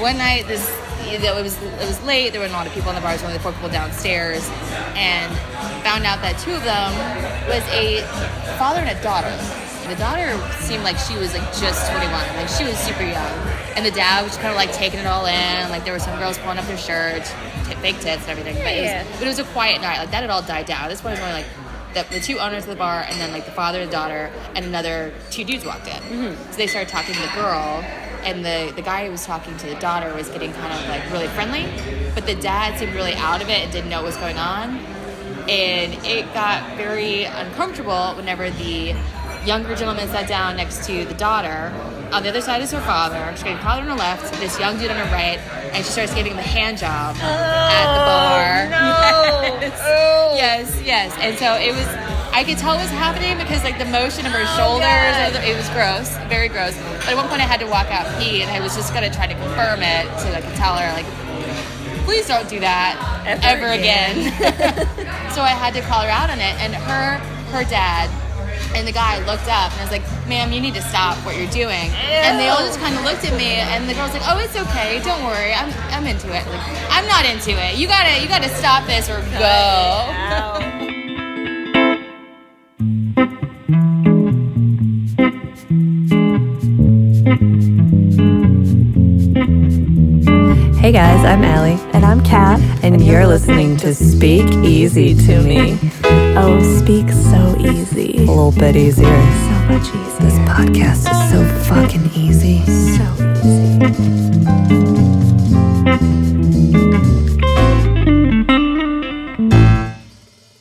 one night this you know, it was it was late. There were a lot of people in the bar. There was only four people downstairs, and found out that two of them was a father and a daughter. The daughter seemed like she was like just 21, like she was super young, and the dad was kind of like taking it all in. Like there were some girls pulling up their shirts, t- fake tits and everything. But, it Yeah. was, but it was a quiet night. Like that had all died down. At this point, it was only like the, the two owners of the bar, and then like the father and daughter, and another two dudes walked in. Mm-hmm. So they started talking to the girl, and the the guy who was talking to the daughter was getting kind of like really friendly, but the dad seemed really out of it and didn't know what was going on, and it got very uncomfortable whenever the younger gentleman sat down next to the daughter. On the other side is her father. She's getting father on her left, this young dude on her right, and she starts giving him a hand job at the oh, bar. Oh. Yes, yes. And so it was, I could tell it was happening because like the motion of her shoulders, it was gross, very gross. But at one point I had to walk out pee and I was just gonna try to confirm it so I could tell her like, please don't do that ever, Ever again. so I had to call her out on it and her, her dad and the guy looked up and I was like, ma'am, you need to stop what you're doing. And they all just kind of looked at me and the girl's like, oh, it's okay. Don't worry. I'm, I'm into it. Like, I'm not into it. You gotta, you gotta stop this or go. Hey guys, I'm Allie, And I'm Kat. and, you're listening to Speak Easy to Me. Oh, speak so easy. A little bit easier. So much easier. This podcast is so fucking easy. so easy.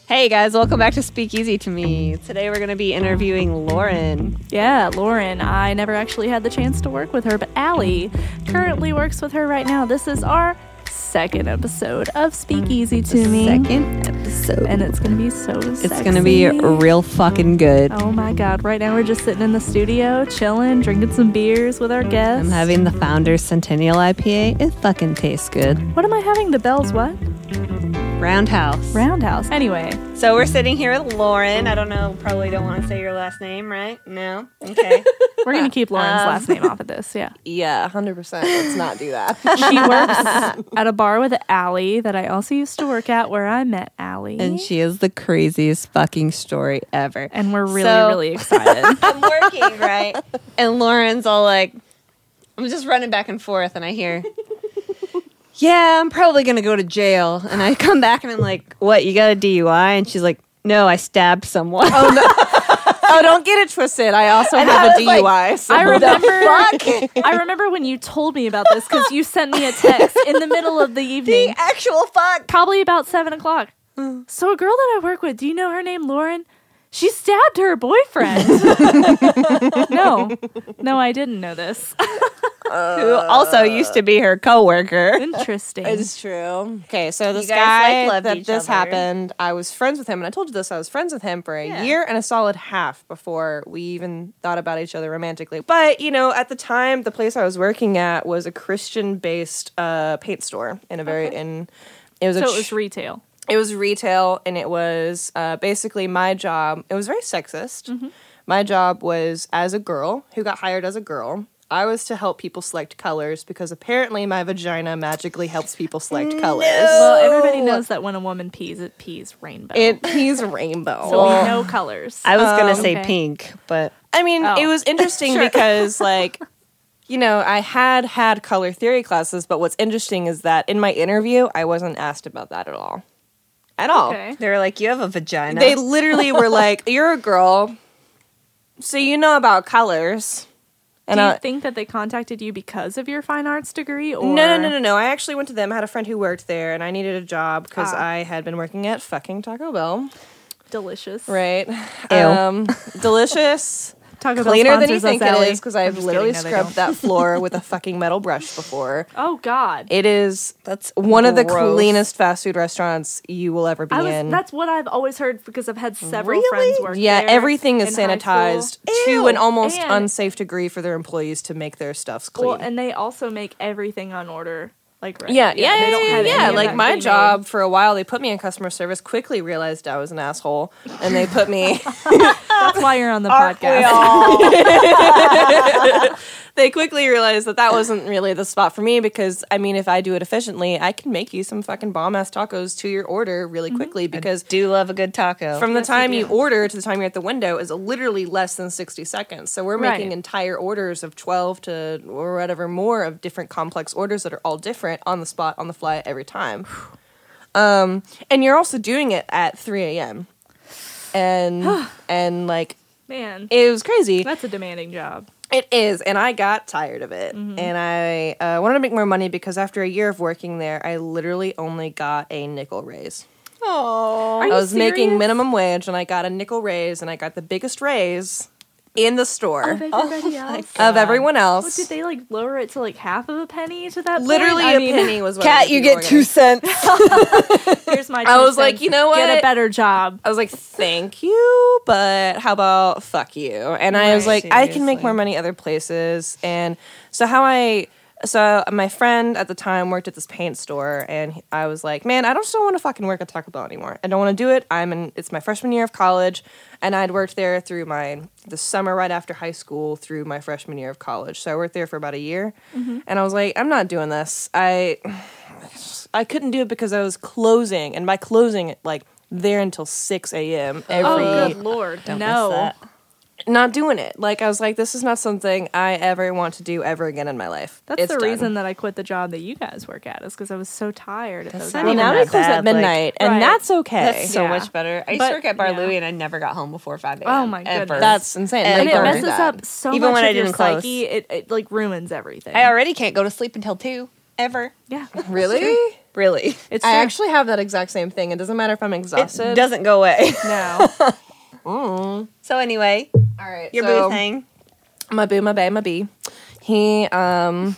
Hey guys, welcome back to Speakeasy to Me. Today we're going to be interviewing Lauren. Yeah, Lauren. I never actually had the chance to work with her, but Allie currently works with her right now. This is our second episode of Speak Easy to Me. Second episode. And it's going to be so it's going to be real fucking good. Oh my god, right now we're just sitting in the studio, chilling, drinking some beers with our guests. I'm having the Founders Centennial IPA. It fucking tastes good. What am I having? The Bells what? Roundhouse. Roundhouse. Anyway, So we're sitting here with Lauren. I don't know, probably don't want to say your last name, right? No? Okay. we're going to keep Lauren's Um, last name off of this, yeah. Yeah, hundred percent. Let's not do that. She works at a bar with Allie that I also used to work at where I met Allie. and she is the craziest fucking story ever. and we're really, So- really excited. I'm working, right? And Lauren's all like, I'm just running back and forth, and I hear, Yeah, I'm probably gonna go to jail. And I come back and I'm like, What, you got a DUI? And she's like, No, I stabbed someone. Oh, no. oh, don't get it twisted. I also have I a was like, DUI. so I remember? I remember when you told me about this because you sent me a text in the middle of the evening, actual fuck. probably about seven o'clock. Mm. So a girl that I work with, do you know her name, Lauren? She stabbed her boyfriend. no, no, I didn't know this. Who also used to be her coworker. Interesting. It's true. Okay, so this guys, guy like, loved that this other. happened, I was friends with him, and I told you this. I was friends with him for a Yeah. year and a solid half before we even thought about each other romantically. But you know, at the time, the place I was working at was a Christian-based uh, paint store in a very in. It was a so it was retail. It was retail and it was uh, basically my job it was very sexist Mm-hmm. my job was as a girl who got hired as a girl i was to help people select colors because apparently my vagina magically helps people select colors Well, everybody knows that when a woman pees, it pees rainbow. it pees rainbow so we know colors. I was gonna Um, say okay. pink, but I mean, Oh. it was interesting because, like, you know, I had had color theory classes, but what's interesting is that in my interview, I wasn't asked about that at all. At all. Okay. they were like, "You have a vagina." They literally were like, "You're a girl, so you know about colors." And Do you I, think that they contacted you because of your fine arts degree, or no, no, no, no, no. I actually went to them. I had a friend who worked there, and I needed a job because Ah. I had been working at fucking Taco Bell. delicious? Right. Ew. Um, delicious. Taco Cleaner than you think it is because I've literally kidding. No, scrubbed that floor with a fucking metal brush before. Oh God, It is that's one of the cleanest fast food restaurants you will ever be I was. in. That's what I've always heard because I've had several Really? friends work there. yeah, everything is in high school. sanitized to an almost And- unsafe degree for their employees to make their stuffs clean. Well, and they also make everything on order. Like right. yeah, yeah, they yeah, don't yeah, have yeah. any Like my job for a while, they put me in customer service. Quickly realized I was an asshole, and they put me. That's why you're on the podcast. they quickly realized that that wasn't really the spot for me because I mean, if I do it efficiently, I can make you some fucking bomb ass tacos to your order really quickly because Do love a good taco. from the Yes, you time you, do. order to the time you're at the window is literally less than 60 seconds. So we're making Right. entire orders of 12 to or whatever more of different complex orders that are all different on the spot, on the fly every time. Um, and you're also doing it at 3 a.m. And and like Man, it was crazy. that's a demanding job. It is, and I got tired of it, Mm-hmm. and I uh, wanted to make more money because after a year of working there, I literally only got a nickel raise. oh, I was making minimum wage, and I got a nickel raise, and I got the biggest raise in the store Of everybody oh else. of everyone What, else. did they like lower it to like half of a penny to that? Literally point? I a mean, penny was what cat, you get two cents. Here's my. I two was like, you know what? Get a better job. I was like, thank you, but how about fuck you? And I was Right, like, I can make more money other places. And so how I so my friend at the time worked at this paint store, and he- I was like, man, I don't still want to fucking work at Taco Bell anymore. I don't want to do it. I'm in. It's my freshman year of college, and I'd worked there through my the summer right after high school through my freshman year of college. So I worked there for about a year, mm-hmm. and I was like, I'm not doing this. I I couldn't do it because I was closing, and by closing, like there until six a.m. every. Oh, good lord, Don't miss no. That. Not doing it. Like I was like, this is not something I ever want to do ever again in my life. That's It's the done. reason that I quit the job that you guys work at is because I was so tired. Of That's those not Well, now hours. they close at bad, like- midnight, and Right. that's okay. That's so Yeah. much better. I used But- to work at Bar yeah. Louie and I never got home before 5 a.m. Oh my ever. goodness. That's insane. And Like, and it don't messes that. up so Even much when I of your didn't close. psyche. It, it like ruins everything. I already can't go to sleep until 2, ever. yeah, Really? Really. it's I true. actually have that exact same thing. It doesn't matter if I'm exhausted. It doesn't go away. no. so anyway, All right. your so, boo thing. my boo, my bae, my bee. He um.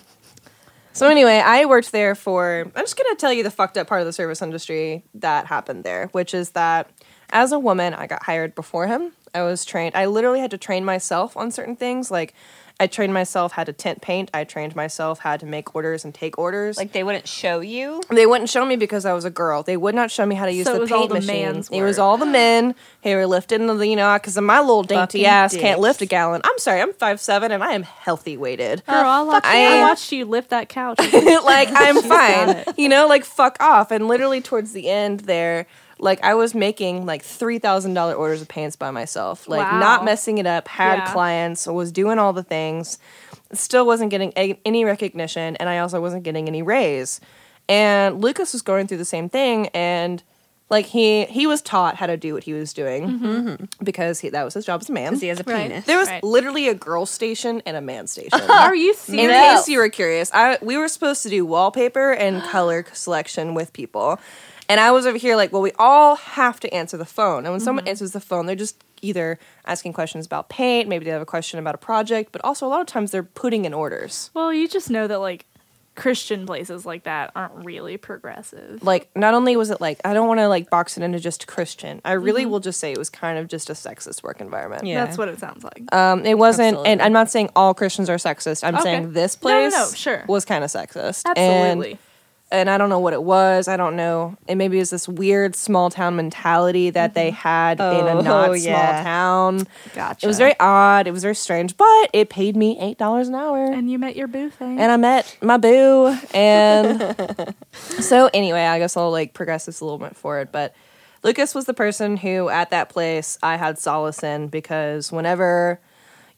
So anyway, I worked there for. I'm just gonna tell you the fucked up part of the service industry that happened there, which is that as a woman, I got hired before him. I was trained. I literally had to train myself on certain things. Like, I trained myself how to tint paint. I trained myself how to make orders and take orders. Like they wouldn't show you. They wouldn't show me because I was a girl. They would not show me how to use So the paint the machine. It was all the men who were lifting the, you know, because of my little dainty Fucking ass can't lift a gallon. I'm sorry, I'm five seven and I am healthy weighted. Girl, I, watched, fuck I watched you lift that couch. like I'm fine, you know, like fuck off. And literally towards the end there, like I was making like three thousand dollar orders of pants by myself, like Wow. not messing it up. Had Yeah. clients, was doing all the things, still wasn't getting a- any recognition, and I also wasn't getting any raise. And Lucas was going through the same thing, and like he he was taught how to do what he was doing mm-hmm. Mm-hmm. because he, that was his job as a man. Because he has a Right. penis. There was Right. literally a girl station and a man station. Are you serious? In case you were curious, I we were supposed to do wallpaper and color selection with people, and I was over here like, well, we all have to answer the phone, and when someone answers the phone, they're just either asking questions about paint, maybe they have a question about a project, but also a lot of times they're putting in orders. Well, you just know that like Christian places like that aren't really progressive. Like, not only was it like I don't want to like box it into just Christian, I really will just say it was kind of just a sexist work environment. Yeah. That's what it sounds like. Um, it wasn't, and I'm not saying all Christians are sexist. I'm Okay. saying this No, no, place no, sure. was kind of sexist. Absolutely. and I don't know what it was. I don't know. And maybe it was this weird small town mentality that they mm-hmm. had in a Oh, not small town. gotcha. It was very odd. It was very strange, but it paid me eight dollars an hour. And, And you met your boo thing. And I met my boo. And so anyway, I guess I'll like progress this a little bit forward. But Lucas was the person who at that place I had solace in because whenever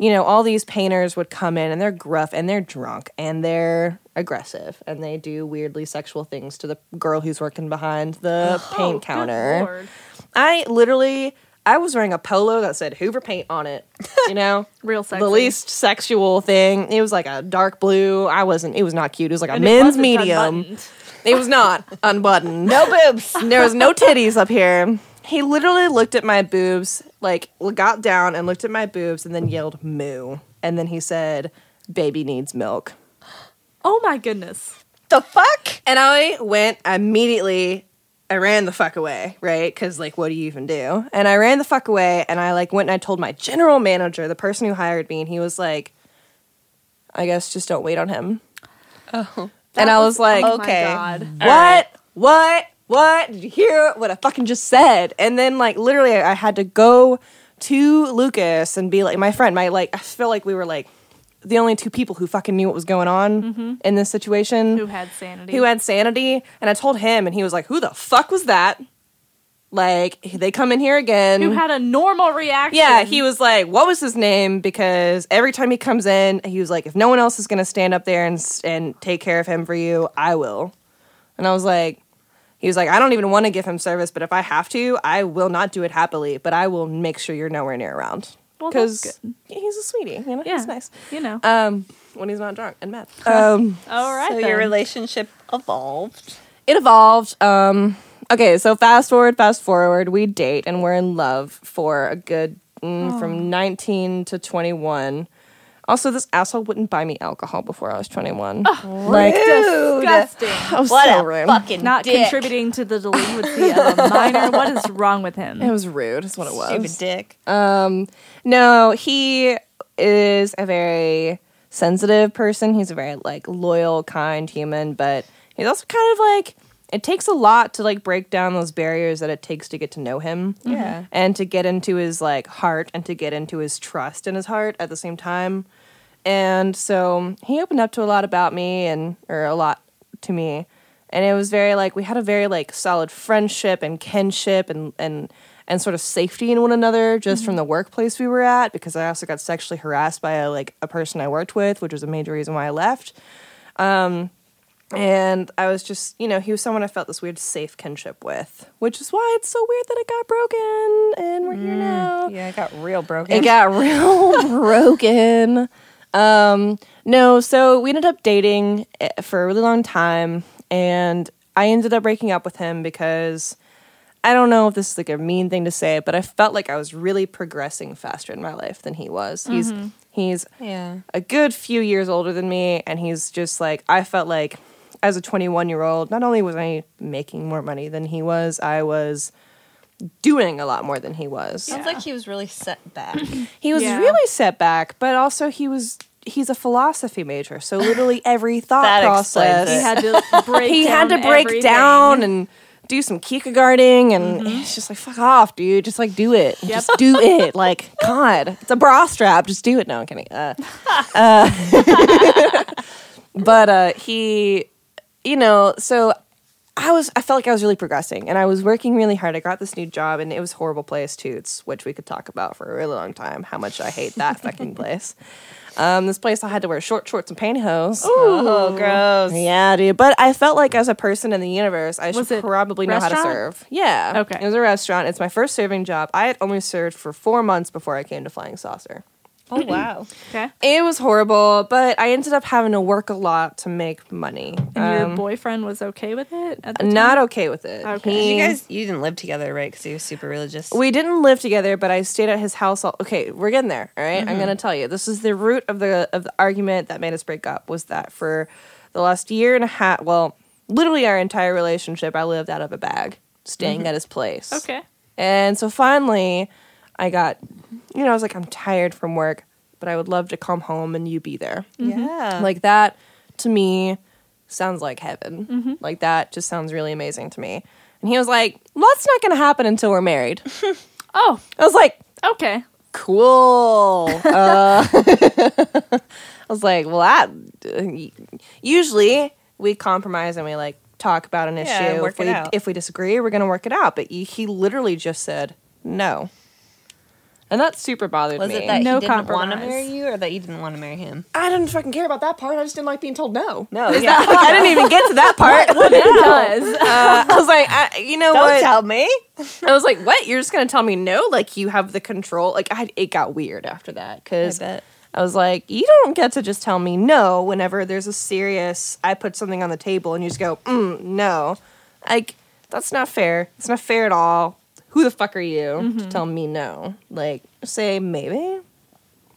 you know, all these painters would come in and they're gruff and they're drunk and they're aggressive and they do weirdly sexual things to the girl who's working behind the Oh, paint counter. I literally I was wearing a polo that said Hoover paint on it, you know? Real sexy. the least sexual thing. It was like a dark blue. I wasn't it was not cute. It was like a And men's wasn't medium. unbuttoned. It was not unbuttoned. no boobs. There was no titties up here. He literally looked at my boobs, like got down and looked at my boobs, and then yelled "moo," and then he said, "Baby needs milk." Oh my goodness. the fuck? And I went immediately. I ran the fuck away, right? Because like, what do you even do? And I ran the fuck away, and I like went and I told my general manager, the person who hired me, and he was like, "I guess just don't wait on him." Oh. and I was oh like, oh okay. god. what? right. What? What? Did you hear what I fucking just said? And then like literally I had to go to Lucas and be like my friend, my like I feel like we were like the only two people who fucking knew what was going on mm-hmm. in this situation. Who had sanity? who had sanity. And I told him, and he was like, "Who the fuck was that?" Like they come in here again. who had a normal reaction? yeah, he was like, "What was his name?" Because every time he comes in, he was like, "If no one else is gonna stand up there and and take care of him for you, I will." And I was like, he was like, "I don't even want to give him service, but if I have to, I will not do it happily, but I will make sure you're nowhere near around." Well, he's a sweetie, you know. Yeah, He's nice. You know. Um, when he's not drunk and mad. Um, All right. so then. your relationship evolved. it evolved. Um, okay, so fast forward, fast forward, we date and we're in love for a good mm, from 19 to 21. Also, this asshole wouldn't buy me alcohol before I was 21. like, disgusting. I was What so a rude. fucking Not dick. contributing to the delinquency of a minor. What is wrong with him? It was rude, is what it was. Stupid dick. Um, no, he is a very sensitive person. He's a very like loyal, kind human, but he's also kind of like it takes a lot to like break down those barriers that it takes to get to know him. Yeah. And to get into his like heart and to get into his trust in his heart at the same time. And so he opened up to a lot about me and or a lot to me. And it was very like we had a very like solid friendship and kinship and and and sort of safety in one another just from the workplace we were at because I also got sexually harassed by a like a person I worked with, which was a major reason why I left. Um and I was just, you know, he was someone I felt this weird safe kinship with, which is why it's so weird that it got broken and we're here now Yeah, it got real broken. it got real broken. Um, no, so we ended up dating eh, for a really long time, and I ended up breaking up with him because I don't know if this is like a mean thing to say, but I felt like I was really progressing faster in my life than he was. He's he's yeah. a good few years older than me, and he's just like I felt like as a 21 year old, not only was I making more money than he was, I was doing a lot more than he was. Sounds like he was really set back. He was Yeah. really set back, but also he was he's a philosophy major, so literally every thought That process he had to break. he had to down break everything. down and do some kierkegaarding, and it's just like fuck off, dude. Just like do it, Yep. just do it. Like God, it's a bra strap. Just do it. No, I'm kidding. Uh, uh, but uh, he, you know, so I was I felt like I was really progressing and I was working really hard. I got this new job and it was horrible place toots, which we could talk about for a really long time. How much I hate that fucking place. Um, this place I had to wear short shorts and pantyhose. Oh, gross. Yeah, dude. But I felt like as a person in the universe, I Was should probably know how to serve. Yeah. Okay. It was a restaurant. It's my first serving job. I had only served for four months before I came to Flying Saucer. Oh, wow. Okay. It was horrible, but I ended up having to work a lot to make money. And your Um, boyfriend was okay with it at the time? not okay with it. Okay. He- You guys, you didn't live together, right? Because he was super religious. We didn't live together, but I stayed at his house. All, okay, we're getting there. All right? I'm gonna tell you. This is the root of the of the argument that made us break up. Was that for the last year and a half? Well, literally our entire relationship, I lived out of a bag, staying at his place. Okay. And so finally, I got, you know, I was like, I'm tired from work, but I would love to come home and you be there. yeah. Like that to me sounds like heaven. Like that just sounds really amazing to me. And he was like, well, that's not going to happen until we're married. Oh, I was like, okay. cool. Uh, I was like, well, that usually we compromise and we like talk about an Yeah, issue. work if it we out. if we disagree, we're gonna work it out. But he, he literally just said no, and that super bothered was me. it that No he didn't want to compromise. marry you or that you didn't want to marry him? I didn't fucking care about that part. I just didn't like being told no. No, yeah. I didn't even get to that part. It does. Uh, I was like, I, you know Don't what? tell me. I was like, what? You're just gonna tell me no? Like you have the control? Like I, it got weird after that I because bet. I was like, you don't get to just tell me no whenever there's a serious. I put something on the table and you just go, mm, no. Like that's not fair. It's not fair at all. Who the fuck are you to tell me no? Like say maybe,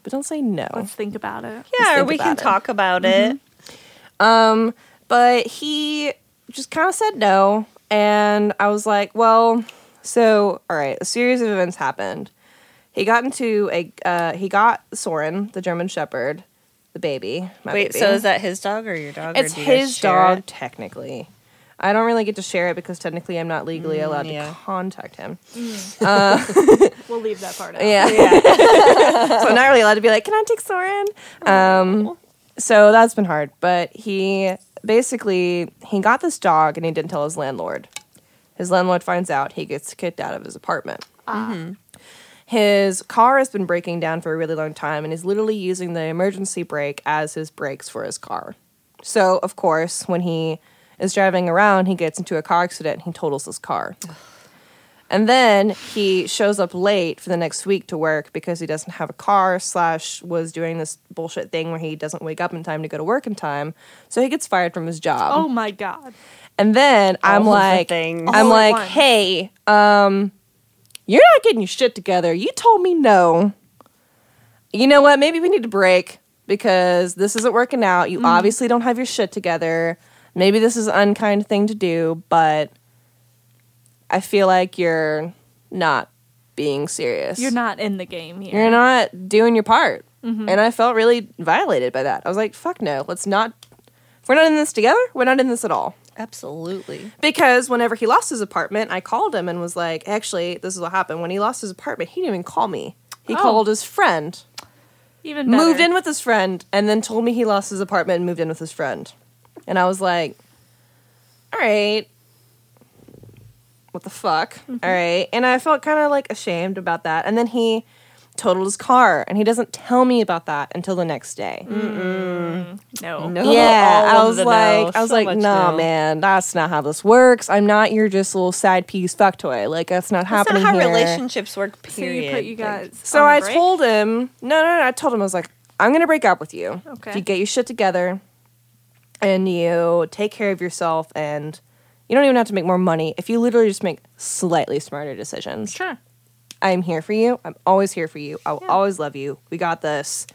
but don't say no. Let's think about it. Yeah, or we can it. talk about it. Um, but he just kind of said no, and I was like, well, so all right, a series of events happened. He got into a uh, he got Soren, the German Shepherd, the baby. My Wait, baby. so is that his dog or your dog? or it's do his dog it? technically. I don't really get to share it because technically I'm not legally mm, allowed yeah. to contact him. Mm. Uh, we'll leave that part out. Yeah. so I'm not really allowed to be like, can I take Soren? Oh, um, so that's been hard. But he basically he got this dog and he didn't tell his landlord. His landlord finds out, he gets kicked out of his apartment. Ah. Mm-hmm. His car has been breaking down for a really long time and he's literally using the emergency brake as his brakes for his car. So, of course, when he is driving around, he gets into a car accident and he totals his car. And then he shows up late for the next week to work because he doesn't have a car, slash, was doing this bullshit thing where he doesn't wake up in time to go to work in time. So he gets fired from his job. Oh my god. And then I'm of the like, things. I'm All at like, once. hey, um, you're not getting your shit together. You told me no. You know what? Maybe we need to break because this isn't working out. Mm-hmm. You obviously don't have your shit together. Maybe this is an unkind thing to do, but I feel like you're not being serious. You're not in the game here. You're not doing your part. Mm-hmm. And I felt really violated by that. I was like, fuck no. Let's not. If we're not in this together, we're not in this at all. Absolutely. Because whenever he lost his apartment, I called him and was like, actually, this is what happened. When he lost his apartment, he didn't even call me. He Oh. called his friend, Even better. moved in with his friend, and then told me he lost his apartment and moved in with his friend. And I was like, all right. What the fuck? Mm-hmm. All right. And I felt kind of like ashamed about that. And then he totaled his car, and he doesn't tell me about that until the next day. No. No. Yeah, All I was like, no. I was So like, much no, no. man, that's not how this works. I'm not your just little side piece fuck toy. Like that's not That's happening not how here. relationships work. period So you put you Like, guys. so i break? told him, no, no, no. I told him I was like, I'm gonna break up with you. Okay. If you get your shit together, and you take care of yourself, and you don't even have to make more money. If you literally just make slightly smarter decisions, Sure. I'm here for you. I'm always here for you. I'll always love you. We got this.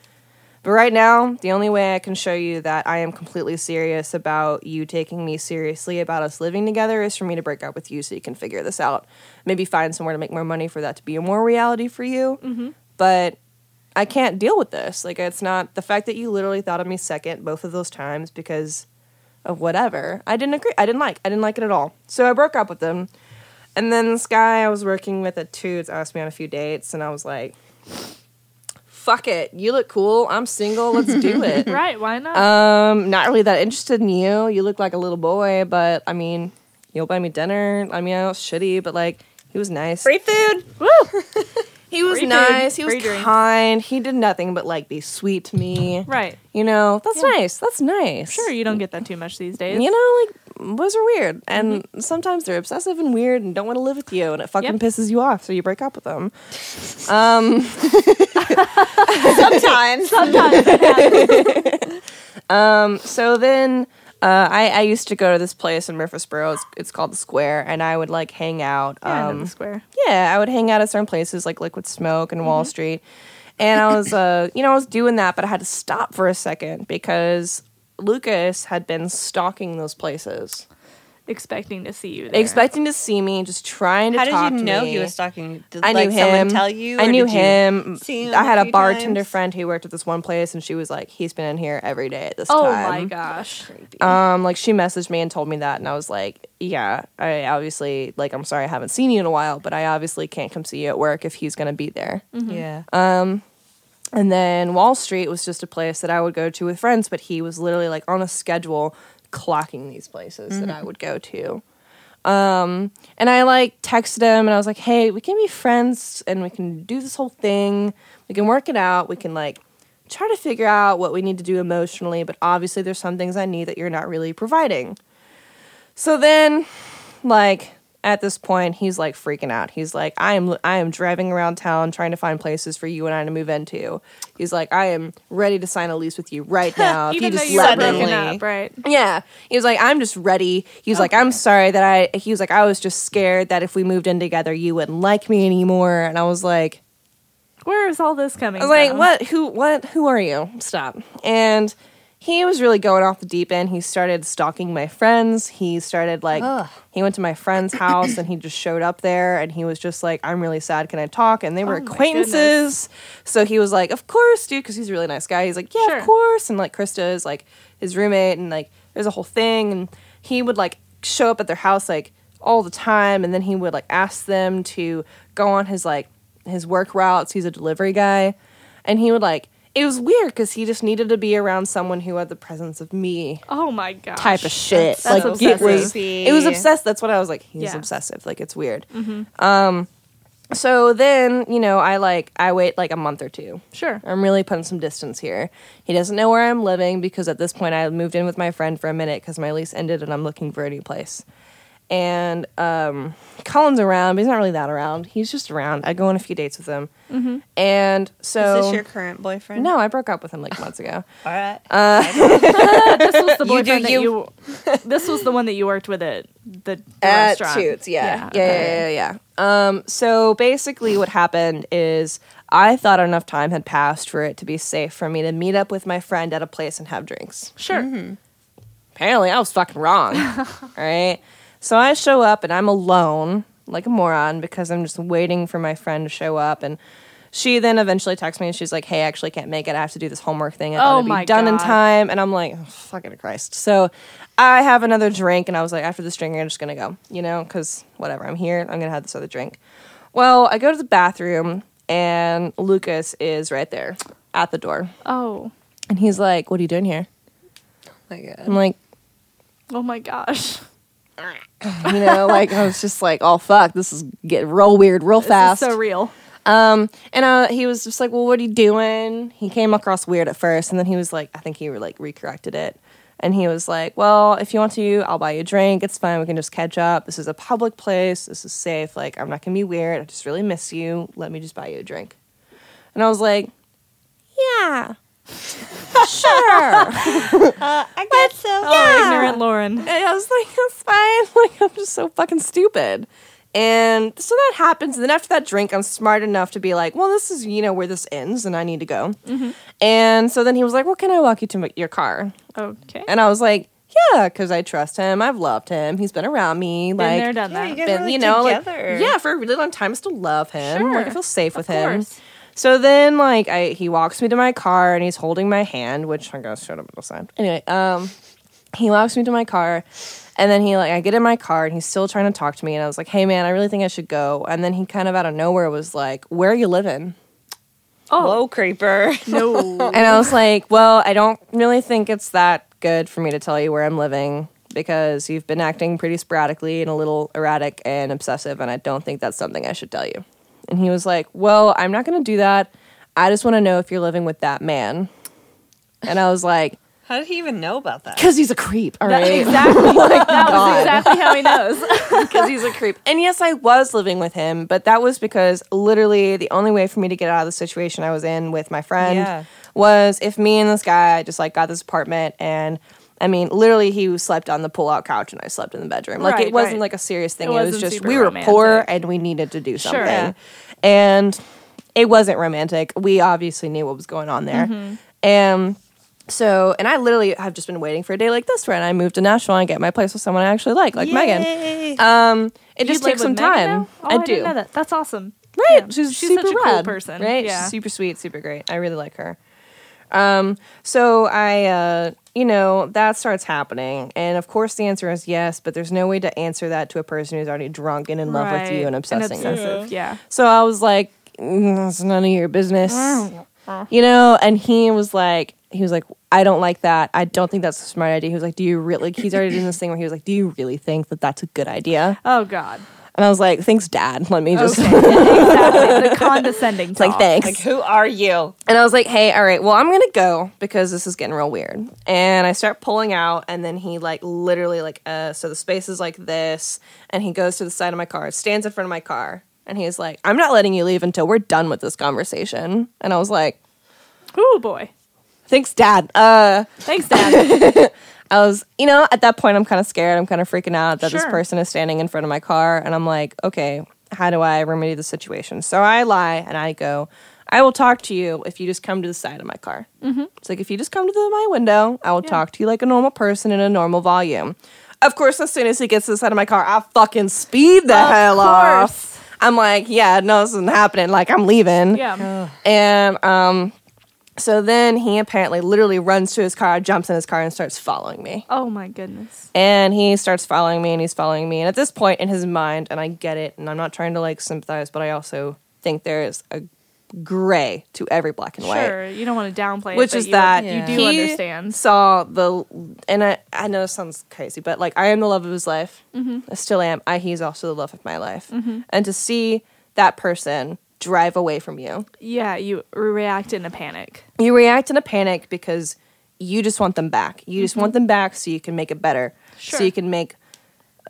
But right now, the only way I can show you that I am completely serious about you taking me seriously about us living together is for me to break up with you so you can figure this out. Maybe find somewhere to make more money for that to be a more reality for you. Mm-hmm. But I can't deal with this. Like, it's not the fact that you literally thought of me second both of those times because of whatever. I didn't agree. I didn't like. I didn't like it at all. So I broke up with them. And then this guy I was working with at Toots asked me on a few dates, and I was like, "Fuck it, you look cool. I'm single. Let's do it." Right. Why not? um, not really that interested in you. You look like a little boy, but I mean, you'll buy me dinner. I mean, I was shitty, but like, he was nice. Free food. Woo. He was free food, nice. He was drink. kind. He did nothing but like be sweet to me. Right. You know, that's nice. That's nice. Sure. You don't get that too much these days. You know, like boys are weird, and sometimes they're obsessive and weird and don't want to live with you, and it fucking Yep. pisses you off, so you break up with them. Um, Sometimes. Sometimes. um, so then uh, I, I used to go to this place in Murfreesboro. It's, it's called the Square, and I would like hang out. Yeah, I know Um, the square. yeah, I would hang out at certain places like Liquid Smoke and Wall Street. And I was, uh, you know, I was doing that, but I had to stop for a second because Lucas had been stalking those places, Expecting to see you there. expecting to see me, just trying to How did talk you to know me. he was talking? Did I like knew someone him. tell you? I or knew did you him. see him I had a a few bartender times? friend who worked at this one place, and she was like, "He's been in here every day at this time. Oh time." my gosh. Um, like she messaged me and told me that, and I was like, "Yeah, I obviously like I'm sorry I haven't seen you in a while, but I obviously can't come see you at work if he's gonna be there." Yeah. Um, and then Wall Street was just a place that I would go to with friends, but he was literally like on a schedule clocking these places that I would go to. Um, and I like texted him and I was like, hey, we can be friends and we can do this whole thing. We can work it out. We can like try to figure out what we need to do emotionally, but obviously there's some things I need that you're not really providing. So then, like, at this point, he's like freaking out. He's like, I am I am driving around town trying to find places for you and I to move into. He's like, I am ready to sign a lease with you right now. if you though just let me. up, right? Yeah. He was like, I'm just ready. He was like, I'm sorry that I he was like, I was just scared that if we moved in together you wouldn't like me anymore. And I was like Where is all this coming from? I was like, what who what who are you? Stop. And he was really going off the deep end. He started stalking my friends. He started like Ugh. he went to my friend's house and he just showed up there and he was just like, I'm really sad. Can I talk? And they were Oh acquaintances. So he was like, Of course, dude, because he's a really nice guy. He's like, Yeah, Sure. of course. And like Krista is like his roommate and like there's a whole thing and he would like show up at their house like all the time, and then he would like ask them to go on his like his work routes. He's a delivery guy, and he would like. It was weird because he just needed to be around someone who had the presence of me Oh my god. type of shit. That's like it was, it was obsessed. That's what I was like. He's Yeah. obsessive. Like it's weird. Um, so then you know, I like I wait like a month or two. Sure. I'm really putting some distance here. He doesn't know where I'm living because at this point I moved in with my friend for a minute because my lease ended and I'm looking for a new place. And um, Colin's around, but he's not really that around. He's just around. I go on a few dates with him. And so Is this your current boyfriend? no, I broke up with him like months ago. All right. this was the You do boyfriend that you. you. This was the one that you worked with at the, the at restaurant. Toots, yeah. Yeah, okay. yeah, yeah, yeah, Um, so basically, what happened is I thought enough time had passed for it to be safe for me to meet up with my friend at a place and have drinks. Sure. Apparently, I was fucking wrong. all right. So I show up and I'm alone, like a moron, because I'm just waiting for my friend to show up. And she then eventually texts me and she's like, "Hey, I actually can't make it. I have to do this homework thing. I Oh thought it'd be done in time." And I'm like, oh, "Fucking Christ!" So I have another drink, and I was like, "After this drink, I'm just gonna go," you know, because whatever. I'm here. I'm gonna have this other drink. Well, I go to the bathroom, and Lucas is right there at the door, Oh. and he's like, "What are you doing here?" Oh my God. I'm like, Oh my gosh. You know, like I was just like, "Oh fuck, this is getting real weird, real This fast." so real. Um, and uh, he was just like, "Well, what are you doing?" He came across weird at first, and then he was like, "I think he like recorrected it." And he was like, "Well, if you want to, I'll buy you a drink. It's fine. We can just catch up. This is a public place. This is safe. Like, I'm not gonna be weird. I just really miss you. Let me just buy you a drink." And I was like, "Yeah, sure." Uh, I got so. Oh, ignorant Lauren. And I was like, that's fine. Like, I'm just so fucking stupid. And so that happens. And then after that drink, I'm smart enough to be like, well, this is, you know, where this ends and I need to go. Mm-hmm. And so then he was like, well, can I walk you to my, your car? Okay. And I was like, yeah, because I trust him. I've loved him. He's been around me. Been like, there, done Yeah, that. you guys been, are like you know, like, together. yeah, for a really long time, I still love him. Like, I feel safe with Of him. So then, like, I he walks me to my car and he's holding my hand, which I gotta shut up the side. Anyway, um, he walks me to my car, and then he like I get in my car and he's still trying to talk to me, and I was like, "Hey, man, I really think I should go." And then he kind of out of nowhere was like, "Where are you living?" Oh Whoa, creeper. no. And I was like, "Well, I don't really think it's that good for me to tell you where I'm living." Because you've been acting pretty sporadically and a little erratic and obsessive, and I don't think that's something I should tell you. And he was like, Well, I'm not going to do that. I just want to know if you're living with that man. And I was like, How did he even know about that? Because he's a creep, all That- right? exactly. that was oh exactly how he knows. Because he's a creep. And yes, I was living with him, but that was because literally the only way for me to get out of the situation I was in with my friend Yeah. was if me and this guy just like got this apartment and I mean, literally, he slept on the pull-out couch, and I slept in the bedroom. Like Right, it wasn't right. like a serious thing. It It, was just we were romantic. poor and we needed to do something, Yeah. and it wasn't romantic. We obviously knew what was going on there, Mm-hmm. and so and I literally have just been waiting for a day like this, where I move to Nashville and get my place with someone I actually like, like Megan. Um, it You just takes some Megan time. Oh, I, I, do. that. That's awesome. Right. Yeah. She's, She's super such a cool person. Right. Yeah. She's super sweet, super great. I really like her. Um, so I, uh, you know, that starts happening. And of course the answer is yes, but there's no way to answer that to a person who's already drunk and in love with you and obsessing. obsessive. Yeah. So I was like, "Mm, it's none of your business. You know, and he was like, he was like, I don't like that. I don't think that's a smart idea. He was like, Do you really? Like, he's already doing this thing where he was like, Do you really think that that's a good idea? Oh God. And I was like, Thanks, Dad. Let me just. Okay. exactly. The condescending. Like, thanks. Like, who are you? And I was like, hey, all right, well, I'm gonna go because this is getting real weird. And I start pulling out, and then he like literally like uh so the space is like this, and he goes to the side of my car, stands in front of my car, and he's like, I'm not letting you leave until we're done with this conversation. And I was like, Oh boy. Thanks, Dad. Uh Thanks, Dad. I was, you know, at that point I'm kind of scared. I'm kind of freaking out that this person is standing in front of my car and I'm like, okay, how do I remedy the situation? So I lie and I go, I will talk to you if you just come to the side of my car. Mm-hmm. It's like, if you just come to the, my window, I will talk to you like a normal person in a normal volume. Of course, as soon as he gets to the side of my car, I fucking speed the Of hell course. off. I'm like, yeah, no, this isn't happening. Like, I'm leaving. yeah. And um, So then he apparently literally runs to his car, jumps in his car, and starts following me. Oh my goodness. And he starts following me and he's following me. And at this point in his mind, and I get it, and I'm not trying to like sympathize, but I also think there is a gray to every black and white. Sure, you don't want to downplay Which it, is you, that you do he understand. Saw the, and I, I know this sounds crazy, but like I am the love of his life. Mm-hmm. I still am. I, he's also the love of my life. Mm-hmm. And to see that person drive away from you, Yeah, you react in a panic. you react in a panic because you just want them back. You just want mm-hmm. them back so you can make it better. Sure. So you can make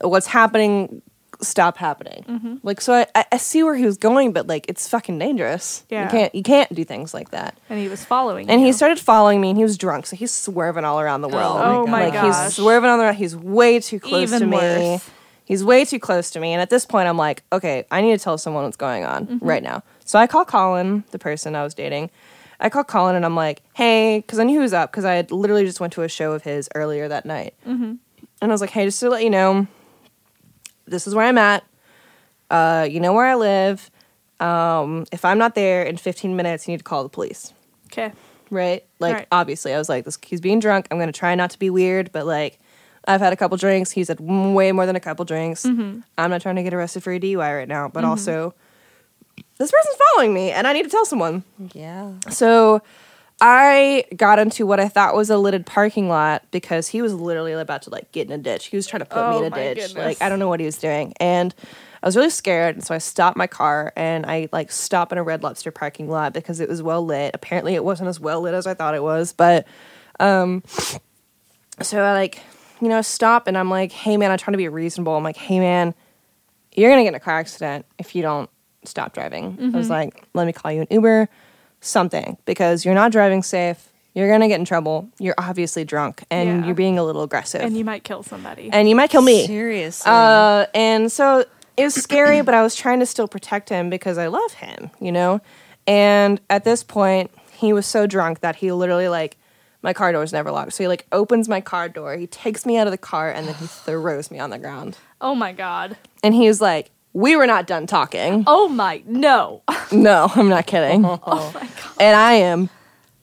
what's happening stop happening. Mm-hmm. Like so I- I, I see where he was going, but like it's fucking dangerous. Yeah. You can't you can't do things like that. And he was following And you. he started following me and he was drunk, so he's swerving all around the oh world. Oh my like gosh. he's swerving on the he's way too close Even to me. He's way too close to me. And at this point I'm like, okay, I need to tell someone what's going on Mm-hmm. right now. So I call Colin, the person I was dating. I call Colin and I'm like, hey, because I knew he was up because I had literally just went to a show of his earlier that night. Mm-hmm. And I was like, hey, just to let you know, this is where I'm at. Uh, you know where I live. Um, if I'm not there in 15 minutes, you need to call the police okay. right? Like Right. obviously, I was like, this he's being drunk. I'm gonna try not to be weird, but like, I've had a couple drinks. He's had way more than a couple drinks. I'm not trying to get arrested for a DUI right now, but also, this person's following me, and I need to tell someone. Yeah. So. I got into what I thought was a lidded parking lot because he was literally about to like get in a ditch. He was trying to put me Oh in a ditch. goodness. Like I don't know what he was doing. And I was really scared. And so I stopped my car and I like stopped in a red lobster parking lot because it was well lit. Apparently it wasn't as well lit as I thought it was. But um so I like, you know, stop and I'm like, hey man, I'm trying to be reasonable. I'm like, hey man, you're gonna get in a car accident if you don't stop driving. I was like, let me call you an Uber, something, because you're not driving safe. You're gonna get in trouble. You're obviously drunk and Yeah. you're being a little aggressive. And you might kill somebody. and you might kill me. Seriously. Uh, and so it was scary, but I was trying to still protect him because I love him, you know? And at this point, he was so drunk that he literally, like, my car door is never locked. So he, like, opens my car door, he takes me out of the car, and then he throws me on the ground. oh my god. And he's like, We were not done talking. Oh my no. No, I'm not kidding. Oh my god. And I am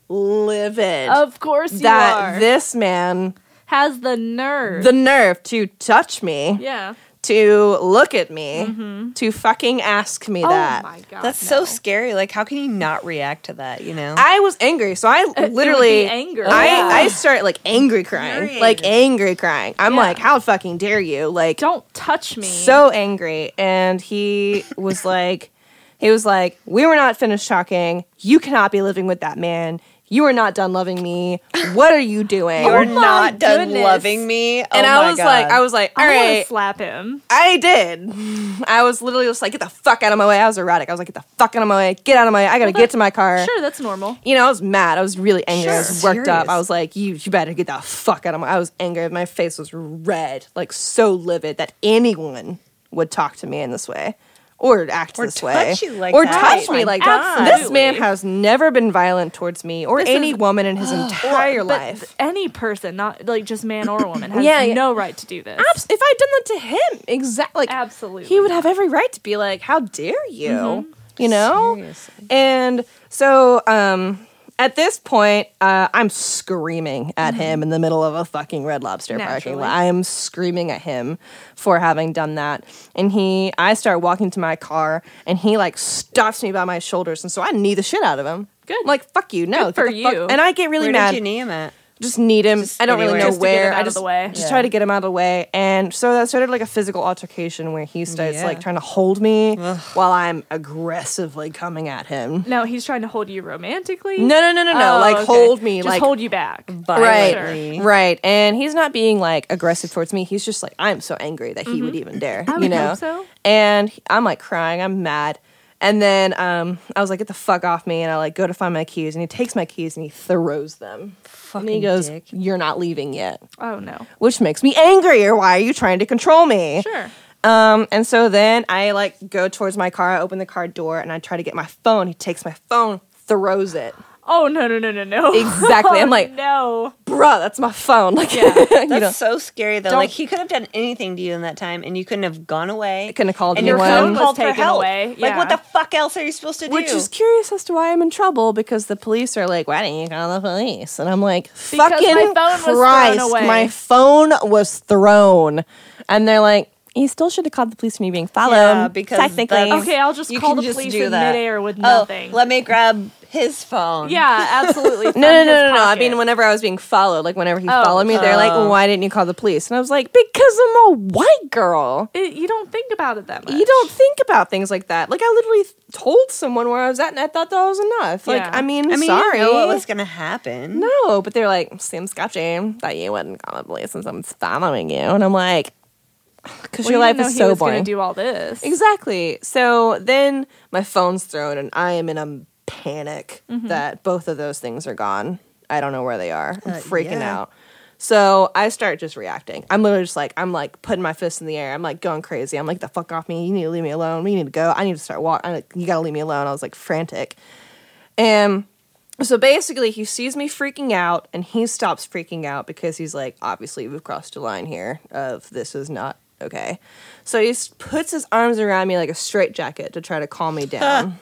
livid Of course you that are. this man, Has the nerve. the nerve to touch me, yeah. To look at me, mm-hmm. to fucking ask me oh that. Oh my god. That's no. so scary. Like, how can you not react to that? You know? I was angry, so I would literally be anger. I Yeah. I start like angry crying, Infuriated. like angry crying. I'm Yeah. like, how fucking dare you? Like Don't touch me. so angry, and he was like, he was like, we were not finished talking. You cannot be living with that man. You are not done loving me. What are you doing? You're oh my not done goodness. loving me. and oh I my was like, I was like, all I want to right, slap him. I did. I was literally just like, get the fuck out of my way. I was erratic. I was like, get the fuck out of my way. Get out of my way. I gotta get to my car. Sure, that's normal. you know, I was mad. I was really angry. I was Sure. worked up. I was like, you, you better get the fuck out of my. I was angry. My face was red, like so livid that anyone would talk to me in this way or act Or this way touch you like or that. touch Oh me like God. that. This man has never been violent towards me or This any is- woman in his entire But life. Any person, not like just man or woman, has Yeah, yeah. no right to do this. Abs- if I'd done that to him, exactly, like Absolutely. he would have every right to be like, "How dare you?" Mm-hmm. You know. Seriously. And so, um, at this point, uh, I'm screaming at Mm-hmm. him in the middle of a fucking Red Lobster parking lot. I am screaming at him for having done that. And he, I start walking to my car, and he like stops me by my shoulders, and so I knee the shit out of him. Good. I'm like fuck you, no, Good for the fuck- you. And I get really Where mad did you knee him at? Just need him. Just I don't really know Just to get where. I out of just the way. just Yeah. try to get him out of the way, and so that started like a physical altercation where he starts Yeah. like trying to hold me Ugh. while I'm aggressively coming at him. no, he's trying to hold you romantically. No, no, no, no, no. Oh, like okay. hold me, Just like hold you back. right, Violently. right. And he's not being like aggressive towards me. He's just like I'm so angry that he would even dare. Mm-hmm. I you would know. hope so. And I'm like crying. I'm mad. And then um, I was like, "Get the fuck off me!" And I like go to find my keys, and he takes my keys and he throws them. Fucking and he goes, dick. "You're not leaving yet." Oh no. which makes me angrier. Why are you trying to control me? Sure. Um, and so then I like go towards my car, I open the car door, and I try to get my phone. He takes my phone, throws it. Oh no no no no no! Exactly. I'm Oh, like- no. Bruh, that's my phone. Like, Yeah. you That's know, so scary though. Don't- Like he could have done anything to you in that time, and you couldn't have gone away. couldn't have called and your phone Was called for taken help. away, Like what the fuck else are you supposed to do? Which is curious as to why I'm in trouble because the police are like, "Why didn't you call the police?" And I'm like, Because "Fucking my phone was thrown Christ, away." my phone was thrown," and they're like, "You still should have called the police when you're being followed." Yeah, because technically, that's- Okay, I'll just call can the just police do in that. midair with oh, nothing. let me grab his phone. yeah, absolutely. no, no, no, no, no. I mean, whenever I was being followed, like whenever he Oh. followed me, they're like, Oh. "Why didn't you call the police?" And I was like, "Because I'm a white girl." It- you don't think about it that much. You don't think about things like that. Like I literally th- told someone where I was at, and I thought that was enough. Like Yeah. I mean, I mean, sorry, you didn't know what was gonna happen. No, but they're like, seems sketchy that you wouldn't call the police since I'm following you. And I'm like, because Well, your you life didn't know is he so was gonna boring. do all this. exactly. So then my phone's thrown and I am in a panic Mm-hmm. that both of those things are gone. I don't know where they are. I'm Uh, freaking yeah. out. So I start just reacting. I'm literally just like, I'm like putting my fist in the air. I'm like going crazy. I'm like, the fuck off me. You need to leave me alone. We need to go. I need to start walking. Like, you gotta leave me alone. I was like frantic. And so basically, he sees me freaking out and he stops freaking out because he's like, obviously, we've crossed a line here of this is not okay. So he puts his arms around me like a straitjacket to try to calm me down,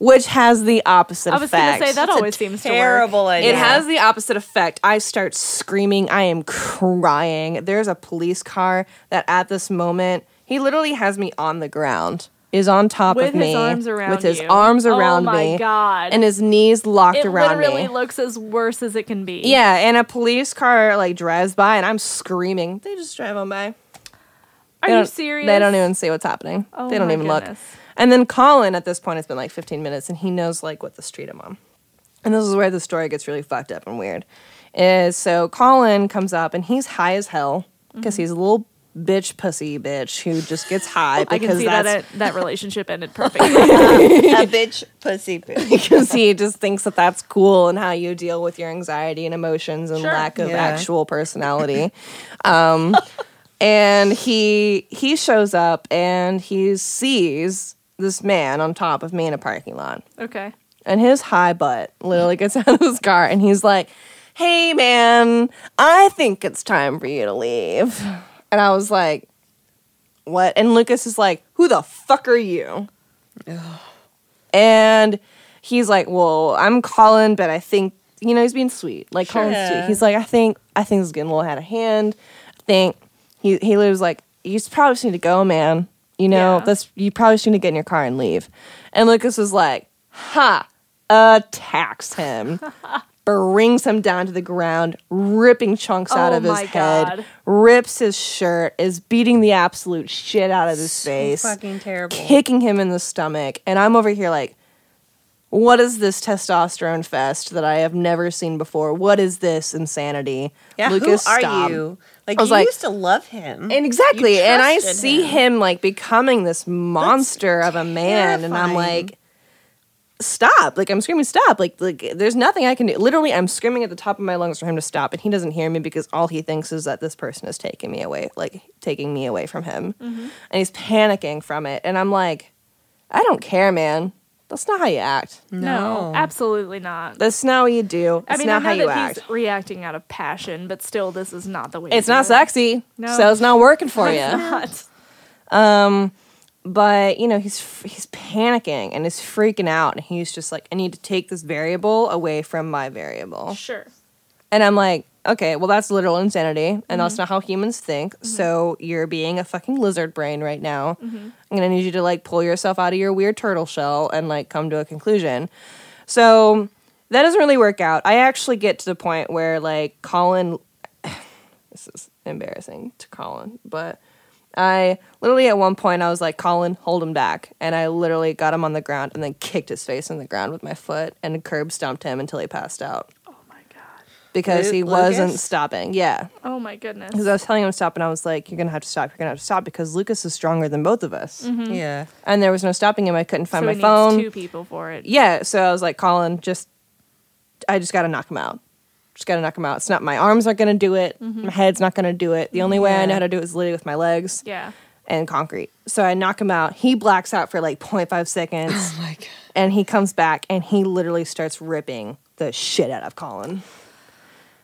which has the opposite I was effect. gonna say that That's a always seems to work. terrible idea. It has the opposite effect. I start screaming. I am crying. There's a police car that at this moment, he literally has me on the ground, is on top of me. With of his me. arms around With his you. arms Oh around my me. God. And his knees locked It around me. It literally me. looks as worse as it can be. yeah, and a police car like drives by and I'm screaming. They just drive on by. Are They you don't- serious? They don't even see what's happening. Oh they don't my even look. Goodness. And then Colin at this point it's been like 15 minutes and he knows like what the street I'm on. And this is where the story gets really fucked up and weird. Is so Colin comes up and he's high as hell because Mm-hmm. he's a little bitch pussy bitch who just gets high I can see that it, that relationship ended perfectly. a bitch pussy bitch. because he just thinks that that's cool and how you deal with your anxiety and emotions and Sure. lack of Yeah. actual personality. um, and he he shows up and he sees this man on top of me in a parking lot, okay. and his high butt literally gets out of his car and he's like, "Hey, man, I think it's time for you to leave." And I was like, "What?" And Lucas is like, "Who the fuck are you?" And he's like, "Well, I'm Colin, but I think you know he's being sweet. Like Colin's sweet. He's like, I think I think this is getting a little out of hand. I think he he was like, you just probably just need to go, man. You know, Yeah. that's you probably to get in your car and leave." And Lucas was like, "Ha!" Attacks him. Brings him down to the ground, ripping chunks out Oh of his head, God. rips his shirt, is beating the absolute shit out of his face Fucking terrible. kicking him in the stomach. And I'm over here like, what is this testosterone fest that I have never seen before? What is this insanity? Yeah, Lucas, who are stop. you? Like I was like- used to love him. And exactly. And I see him. like becoming this monster of a man. And I'm like, stop. Like I'm screaming, stop. Like like there's nothing I can do. Literally, I'm screaming at the top of my lungs for him to stop. And he doesn't hear me because all he thinks is that this person is taking me away, like taking me away from him. Mm-hmm. And he's panicking from it. And I'm like, I don't care, man. That's not how you act. No, absolutely not. That's not what you do. I It's mean, not I know how you that act. he's reacting out of passion, but still, this is not the way. It's to not do it. sexy, No. so it's not working for It's you. not. Um, but you know he's he's panicking and he's freaking out and he's just like i need to take this variable away from my variable Sure. and i'm like okay well that's literal insanity and Mm-hmm. that's not how humans think so you're being a fucking lizard brain right now Mm-hmm. i'm gonna need you to like pull yourself out of your weird turtle shell and like come to a conclusion so that doesn't really work out i actually get to the point where like colin this is embarrassing to colin but I literally at one point I was like, Colin, hold him back. And I literally got him on the ground and then kicked his face in the ground with my foot and curb stomped him until he passed out. Because Lu- he wasn't Lucas? stopping. Yeah. Oh my goodness. Because I was telling him to stop and I was like, you're going to have to stop. You're going to have to stop because Lucas is stronger than both of us. Mm-hmm. Yeah. And there was no stopping him. I couldn't find so my he phone. needs two people for it. Yeah. So I was like, Colin, just, I just got to knock him out. Just got to knock him out. It's not, my arms aren't going to do it. Mm-hmm. My head's not going to do it. The only way I know how to do it is literally with my legs. Yeah. and concrete. So I knock him out. He blacks out for like 0.5 seconds Oh my god. and he comes back and he literally starts ripping the shit out of Colin.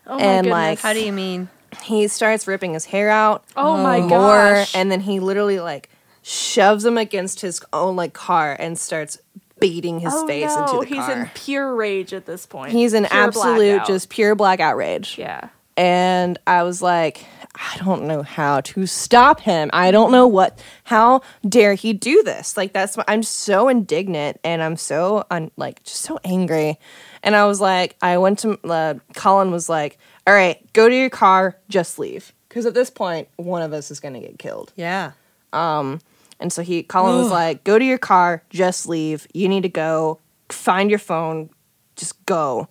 Oh my And, goodness. like, How do you mean? He starts ripping his hair out Oh my more, gosh. and then he literally like shoves him against his own like car and starts beating his oh face no, into the he's car. He's in pure rage at this point. he's in absolute blackout. just pure black outrage. yeah. and I was like, I don't know how to stop him. I don't know what. How dare he do this? Like that's. I'm so indignant and I'm so un, like just so angry. And I was like, I went to uh, Colin was like, all right, go to your car, just leave, because at this point, one of us is gonna get killed. Yeah. Um, and so he, Colin was like, go to your car, just leave. You need to go. Find your phone, just go.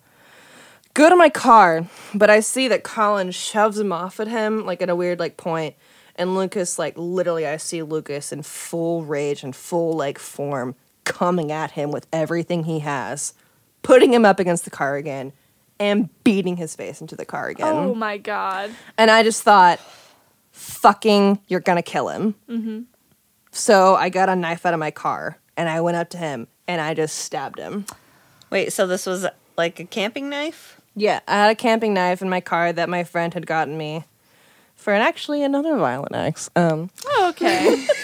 Go to my car, but I see that Colin shoves him off at him, like at a weird like point, and Lucas, like literally, I see Lucas in full rage and full like form coming at him with everything he has, putting him up against the car again, and beating his face into the car again. Oh my god. And I just thought, fucking, you're gonna kill him. Mm-hmm. So I got a knife out of my car and I went up to him and I just stabbed him. Wait, so this was like a camping knife? Yeah, I had a camping knife in my car that my friend had gotten me for an actually another violent act. Um, Oh, okay.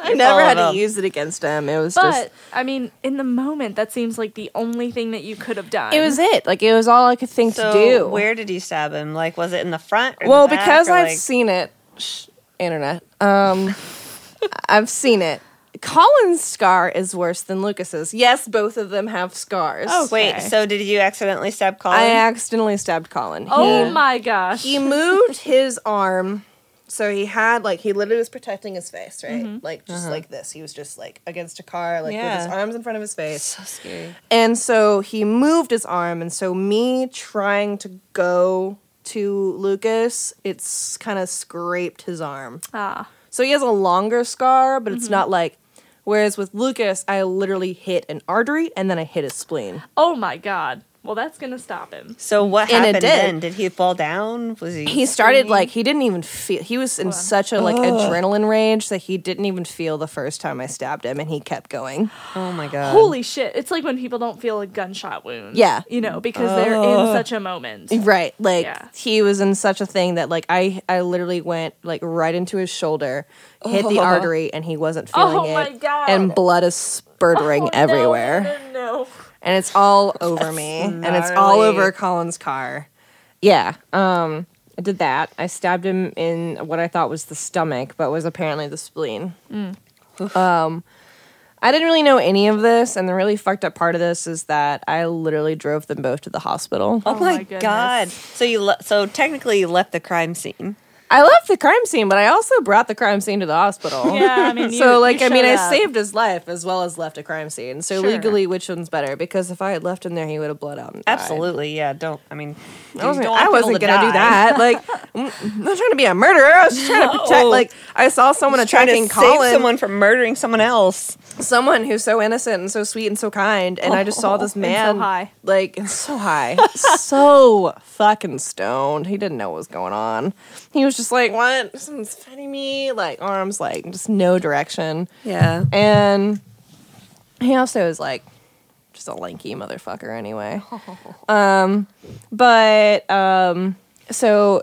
I never had of to use it against him. It was just. I mean, in the moment, that seems like the only thing that you could have done. It was it. Like it was all I could think So to do. where did you stab him? Like, was it in the front? Or well, the back, because or, I've like- seen it, shh, internet. Um, I've seen it. Colin's scar is worse than Lucas's. Yes, both of them have scars. Oh, Wait, so did you accidentally stab Colin? I accidentally stabbed Colin. Oh He- my gosh. he moved his arm so he had like he literally was protecting his face right mm-hmm. like just uh-huh. like this he was just like against a car like with his arms in front of his face so scary. and so he moved his arm and so me trying to go to lucas it's kind of scraped his arm ah. so he has a longer scar but it's mm-hmm. not like whereas with lucas i literally hit an artery and then i hit his spleen Oh my god. Well, that's gonna stop him. So what And happened did. then? Did he fall down? Was he? he started screaming? like he didn't even feel he was in such a like adrenaline rage that he didn't even feel the first time I stabbed him and he kept going. Oh my god. Holy shit. It's like when people don't feel a gunshot wound. Yeah. You know, because they're in such a moment. Right. Like Yeah. he was in such a thing that like I I literally went like right into his shoulder, hit the artery and he wasn't oh feeling Oh it. my God. And blood is spurtering Oh, no, everywhere. No, no, no. And it's all over me. And it's all over Colin's car. Yeah. Um I did that. I stabbed him in what I thought was the stomach, but was apparently the spleen. Um, I didn't really know any of this, and the really fucked up part of this is that I literally drove them both to the hospital. Oh, Oh my, my goodness. god. So you le- so technically you left the crime scene. I left the crime scene, but I also brought the crime scene to the hospital. Yeah, I mean, you, so like I mean showed I saved his life as well as left a crime scene. So Sure. legally which one's better? Because if I had left him there he would have bled out and died. Absolutely. Yeah. Don't. I mean, I wasn't, I wasn't to gonna do that. Like I'm not trying to be a murderer. I was just trying to protect like I saw someone Just trying to attacking save someone from murdering someone else. someone who's so innocent and so sweet and so kind, and I just saw this man so high. like so high, so fucking stoned. He didn't know what was going on. He was just like, "What? Someone's fighting me!" Like arms, like just no direction. Yeah. And he also is like just a lanky motherfucker anyway. Um, but um, so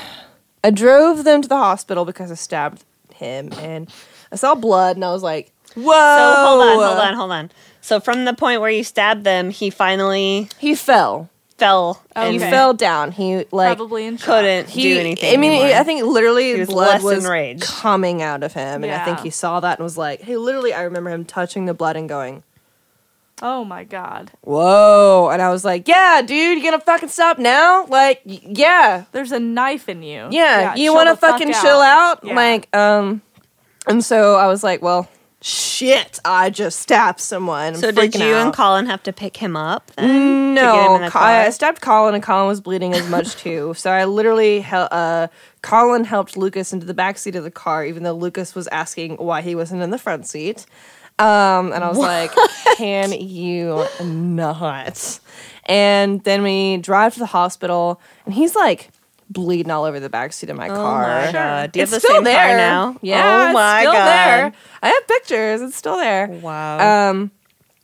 I drove them to the hospital because I stabbed him, and I saw blood, and I was like, "Whoa!" So hold on, hold on, hold on. So from the point where you stabbed them, he finally He fell. Fell Oh, and He Okay. fell down. He like Probably in shock. couldn't he. do anything. I mean, anymore. I think literally was blood was enraged. coming out of him, and I think Yeah. he saw that and was like, "Hey, literally." I remember him touching the blood and going. Oh my god. Whoa. And I was like, yeah, dude, you gonna fucking stop now? Like, y- yeah. There's a knife in you. Yeah. you chill wanna the fuck fucking chill out? Yeah. Like, um, and so I was like, well, shit, I just stabbed someone. I'm So did you and. Colin have to pick him up? Then him No, Co- car? I stabbed Colin, and Colin was bleeding as much too. So I literally, hel- uh, Colin helped Lucas into the back seat of the car, even though Lucas was asking why he wasn't in the front seat. Um, and I was like, "Can you not?" And then we drive to the hospital, and he's like bleeding all over the backseat of my Oh car. my god! Do you it's have the still same there car now? Yeah, Oh my it's still god! there. I have pictures. It's still there. Wow. Um,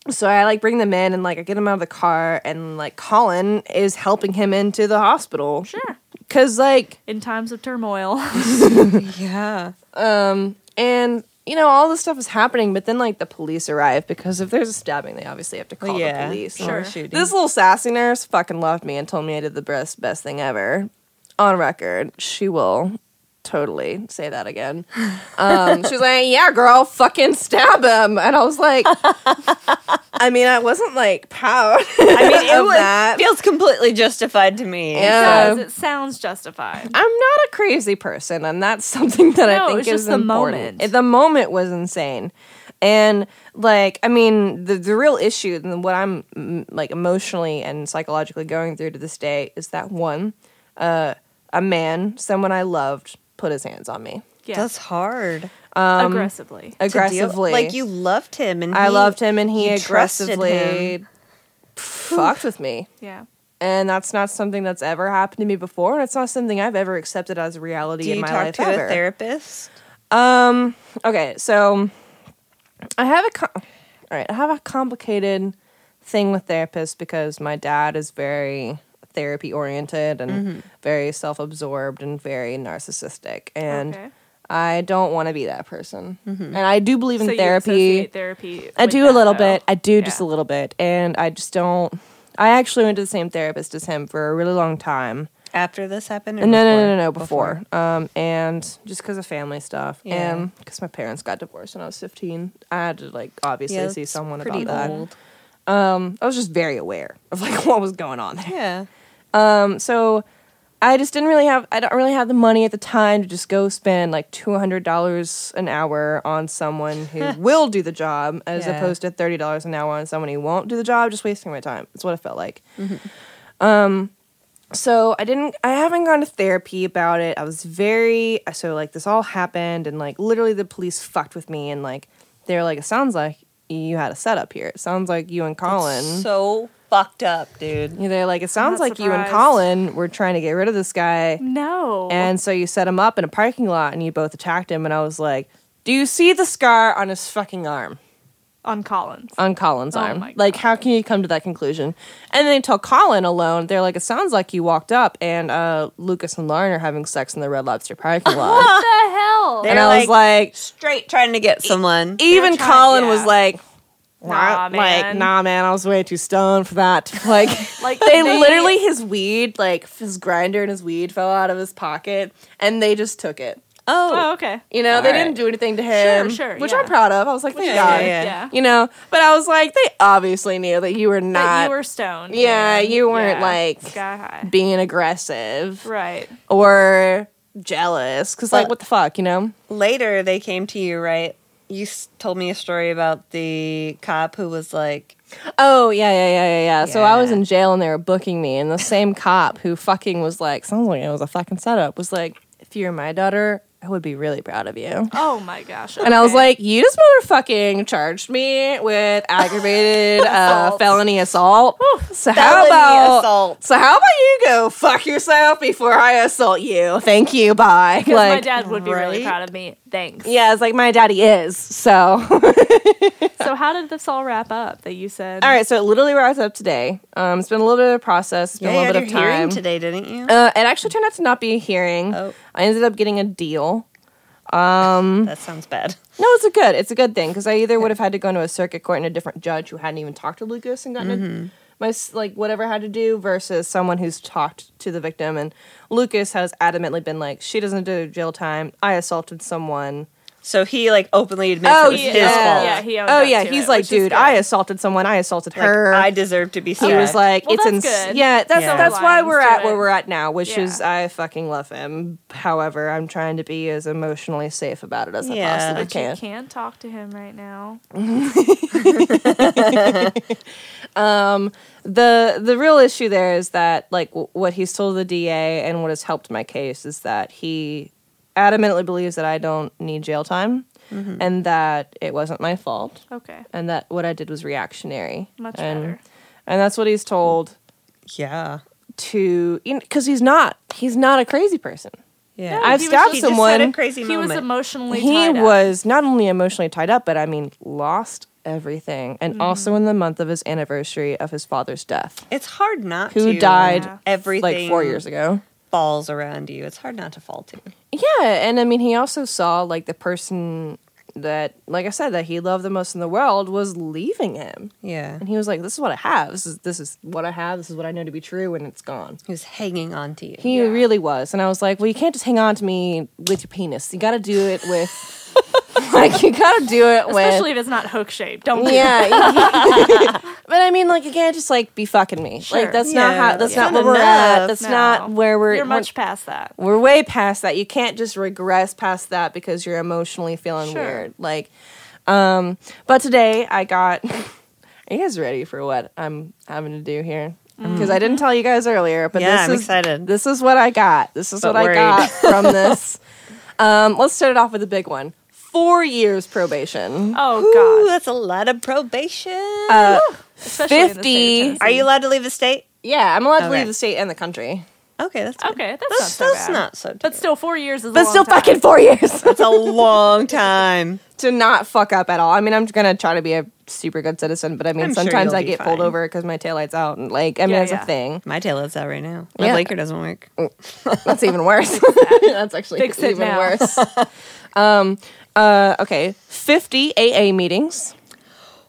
so I like bring them in and like I get them out of the car and like Colin is helping him into the hospital. Sure. Cause like In times of turmoil. Yeah. um and you know all this stuff is happening, but then like the police arrive because if there's a stabbing, they obviously have to call yeah. the police. Sure. shooting. This little sassy nurse fucking loved me and told me I did the best best thing ever. On record, she will totally say that again. Um, she was like, "Yeah, girl, fucking stab him," and I was like, "I mean, I wasn't like proud." I mean, it of was, that. feels completely justified to me. Yeah. It does. It sounds justified. I'm not a crazy person, and that's something that No, I think it's is just the important. moment. The moment was insane, and like I mean, the the real issue and what I'm like emotionally and psychologically going through to this day is that one, uh, a man, someone I loved, put his hands on me Yeah. That's hard. aggressively. aggressively. Like you loved him, and I he- loved him, and he aggressively him. fucked with me. Yeah. And that's not something that's ever happened to me before, and it's not something I've ever accepted as a reality Do in you my talk life to ever. a therapist? Um. Okay. So, I have a. Com- all right. I have a complicated thing with therapists because my dad is very therapy oriented and Mm-hmm. very self absorbed and very narcissistic, and Okay. I don't want to be that person. Mm-hmm. And I do believe in So you therapy. associate therapy. I with do a little though. bit. I do just a little bit, and I just don't. I actually went to the same therapist as him for a really long time. After this happened? Or No, no, no, no, no, before. Um, and just because of family stuff, Yeah. and because my parents got divorced when I was fifteen, I had to like obviously Yeah, see someone pretty about that. Um, I was just very aware of like what was going on there. Yeah. Um, so I just didn't really have. I don't really have the money at the time to just go spend like two hundred dollars an hour on someone who will do the job, as Yeah. opposed to thirty dollars an hour on someone who won't do the job. Just wasting my time. That's what it felt like. Mm-hmm. Um, so I didn't. I haven't gone to therapy about it. I was very so like this all happened, and like literally the police fucked with me, and like they're like, it sounds like you had a setup here. It sounds like you and Colin. So fucked up, dude. Yeah, They're like, it sounds not like you and surprised. Colin were trying to get rid of this guy. No. And so you set him up in a parking lot and you both attacked him. And I was like, do you see the scar on his fucking arm? on Collins. On Colin's Oh arm. my Like, how can you come to that conclusion? And then they tell Colin alone, they're like, it sounds like you walked up and uh, Lucas and Lauren are having sex in the Red Lobster parking lot. What the hell? They're and I was like, Straight trying to get someone. even trying- Colin yeah. was like, Nah, "What?" like, man. nah, man, I was way too stoned for that. Like, Like they literally his weed, like his grinder and his weed fell out of his pocket, and they just took it. Oh, Oh, okay. You know, All they right. didn't do anything to him, sure, sure. which yeah. I'm proud of. I was like, thank Yeah, God. yeah, yeah. Yeah. You know, but I was like, they obviously knew that you were That not you were stoned. Yeah, man. you weren't, Yeah. like, sky high. being aggressive Right. or jealous. Because, like, But- what the fuck, you know? later they came to you, right? You told me a story about the cop who was like, Oh yeah, yeah, yeah, yeah, yeah. So I was in jail and they were booking me, and the same cop who fucking was like, sounds like it was a fucking setup, was like, if you're my daughter, I would be really proud of you. Oh my gosh. And I was like, you just motherfucking charged me with aggravated uh, felony assault. So how about assault. so how about you go fuck yourself before I assault you? Thank you. Bye. because my dad would be really proud of me. Thanks. yeah, it's like my daddy is. So So how did this all wrap up? That you said. all right, so it literally wraps up today. Um, it's been a little bit of a process. It's been "Yeah, a little bit of hearing time. today, didn't you?" Uh, it actually turned out to not be a hearing. Oh. I ended up getting a deal. that sounds bad. No, it's a good. It's a good thing because I either would have had to go into a circuit court and a different judge who hadn't even talked to Lucas and gotten Mm-hmm. a, my like whatever I had to do versus someone who's talked to the victim and Lucas has adamantly been like she doesn't do jail time. I assaulted someone. So he like openly admits Oh, it was yeah. his fault. Yeah, he oh yeah, he's it, like, dude. I assaulted someone. I assaulted Like, her. I deserve to be he was like, Well, it's that's ins- good. yeah, that's Yeah. that's why we're to at it. where we're at now, which Yeah. is I fucking love him. However, I'm trying to be as emotionally safe about it as Yeah. I possibly But can. you can't talk to him right now. Um, the the real issue there is that like w- what he's told the DA and what has helped my case is that he adamantly believes that I don't need jail time mm-hmm. and that it wasn't my fault Okay. and that what I did was reactionary. Much and, better. And that's what he's told yeah, to because he's not he's not a crazy person. yeah. I've he was stabbed just- He just someone. had a crazy He was emotionally he tied up. was not only emotionally tied up, but I mean lost everything, and mm-hmm. also in the month of his anniversary of his father's death, It's hard not who to. died Yeah. Everything like four years ago. falls around you. It's hard not to fall to. Yeah, and I mean, he also saw like the person that, like I said, that he loved the most in the world was leaving him, Yeah. and he was like, "This is what I have. This is this is what I have. This is what I know to be true, and it's gone." He was hanging on to you. He really was, and I was like, "Well, you can't just hang on to me with your penis. You got to do it with, like, you got to do it with." Especially if it's not hook shaped. Don't do yeah, but I mean, like, you can't just like be fucking me. Sure. Like, that's not how. That's that's not where we're at. That's No. not where we're. You're we're- much past that. we're way past that. You can't just regress past that because you're emotionally feeling Sure. weird. Like, um, but today I got. Are you guys ready for what I'm having to do here? Because I didn't tell you guys earlier, but Yeah, this I'm is excited. this is what I got. This is But what worried. I got from this. um, let's start it off with a big one. Four years probation. Oh Ooh, God. that's a lot of probation. Uh, Especially in the state of 50 Are you allowed to leave the state? yeah, I'm allowed to Okay. leave the state and the country, Okay, that's good. Okay, that's, That's, not so that's bad. not so. But still, four years is. a but long still, time. fucking four years that's a long time. to not fuck up at all. I mean, I'm gonna try to be a super good citizen, but I mean, I'm sure sometimes you'll I be get pulled fine. over because my taillight's out, and like, I mean, Yeah, it's yeah. a thing. My tail is out right now. My Yeah. blinker doesn't work. That's even worse. That's actually Fix it even now. worse. um. Uh. Okay. Fifty AA meetings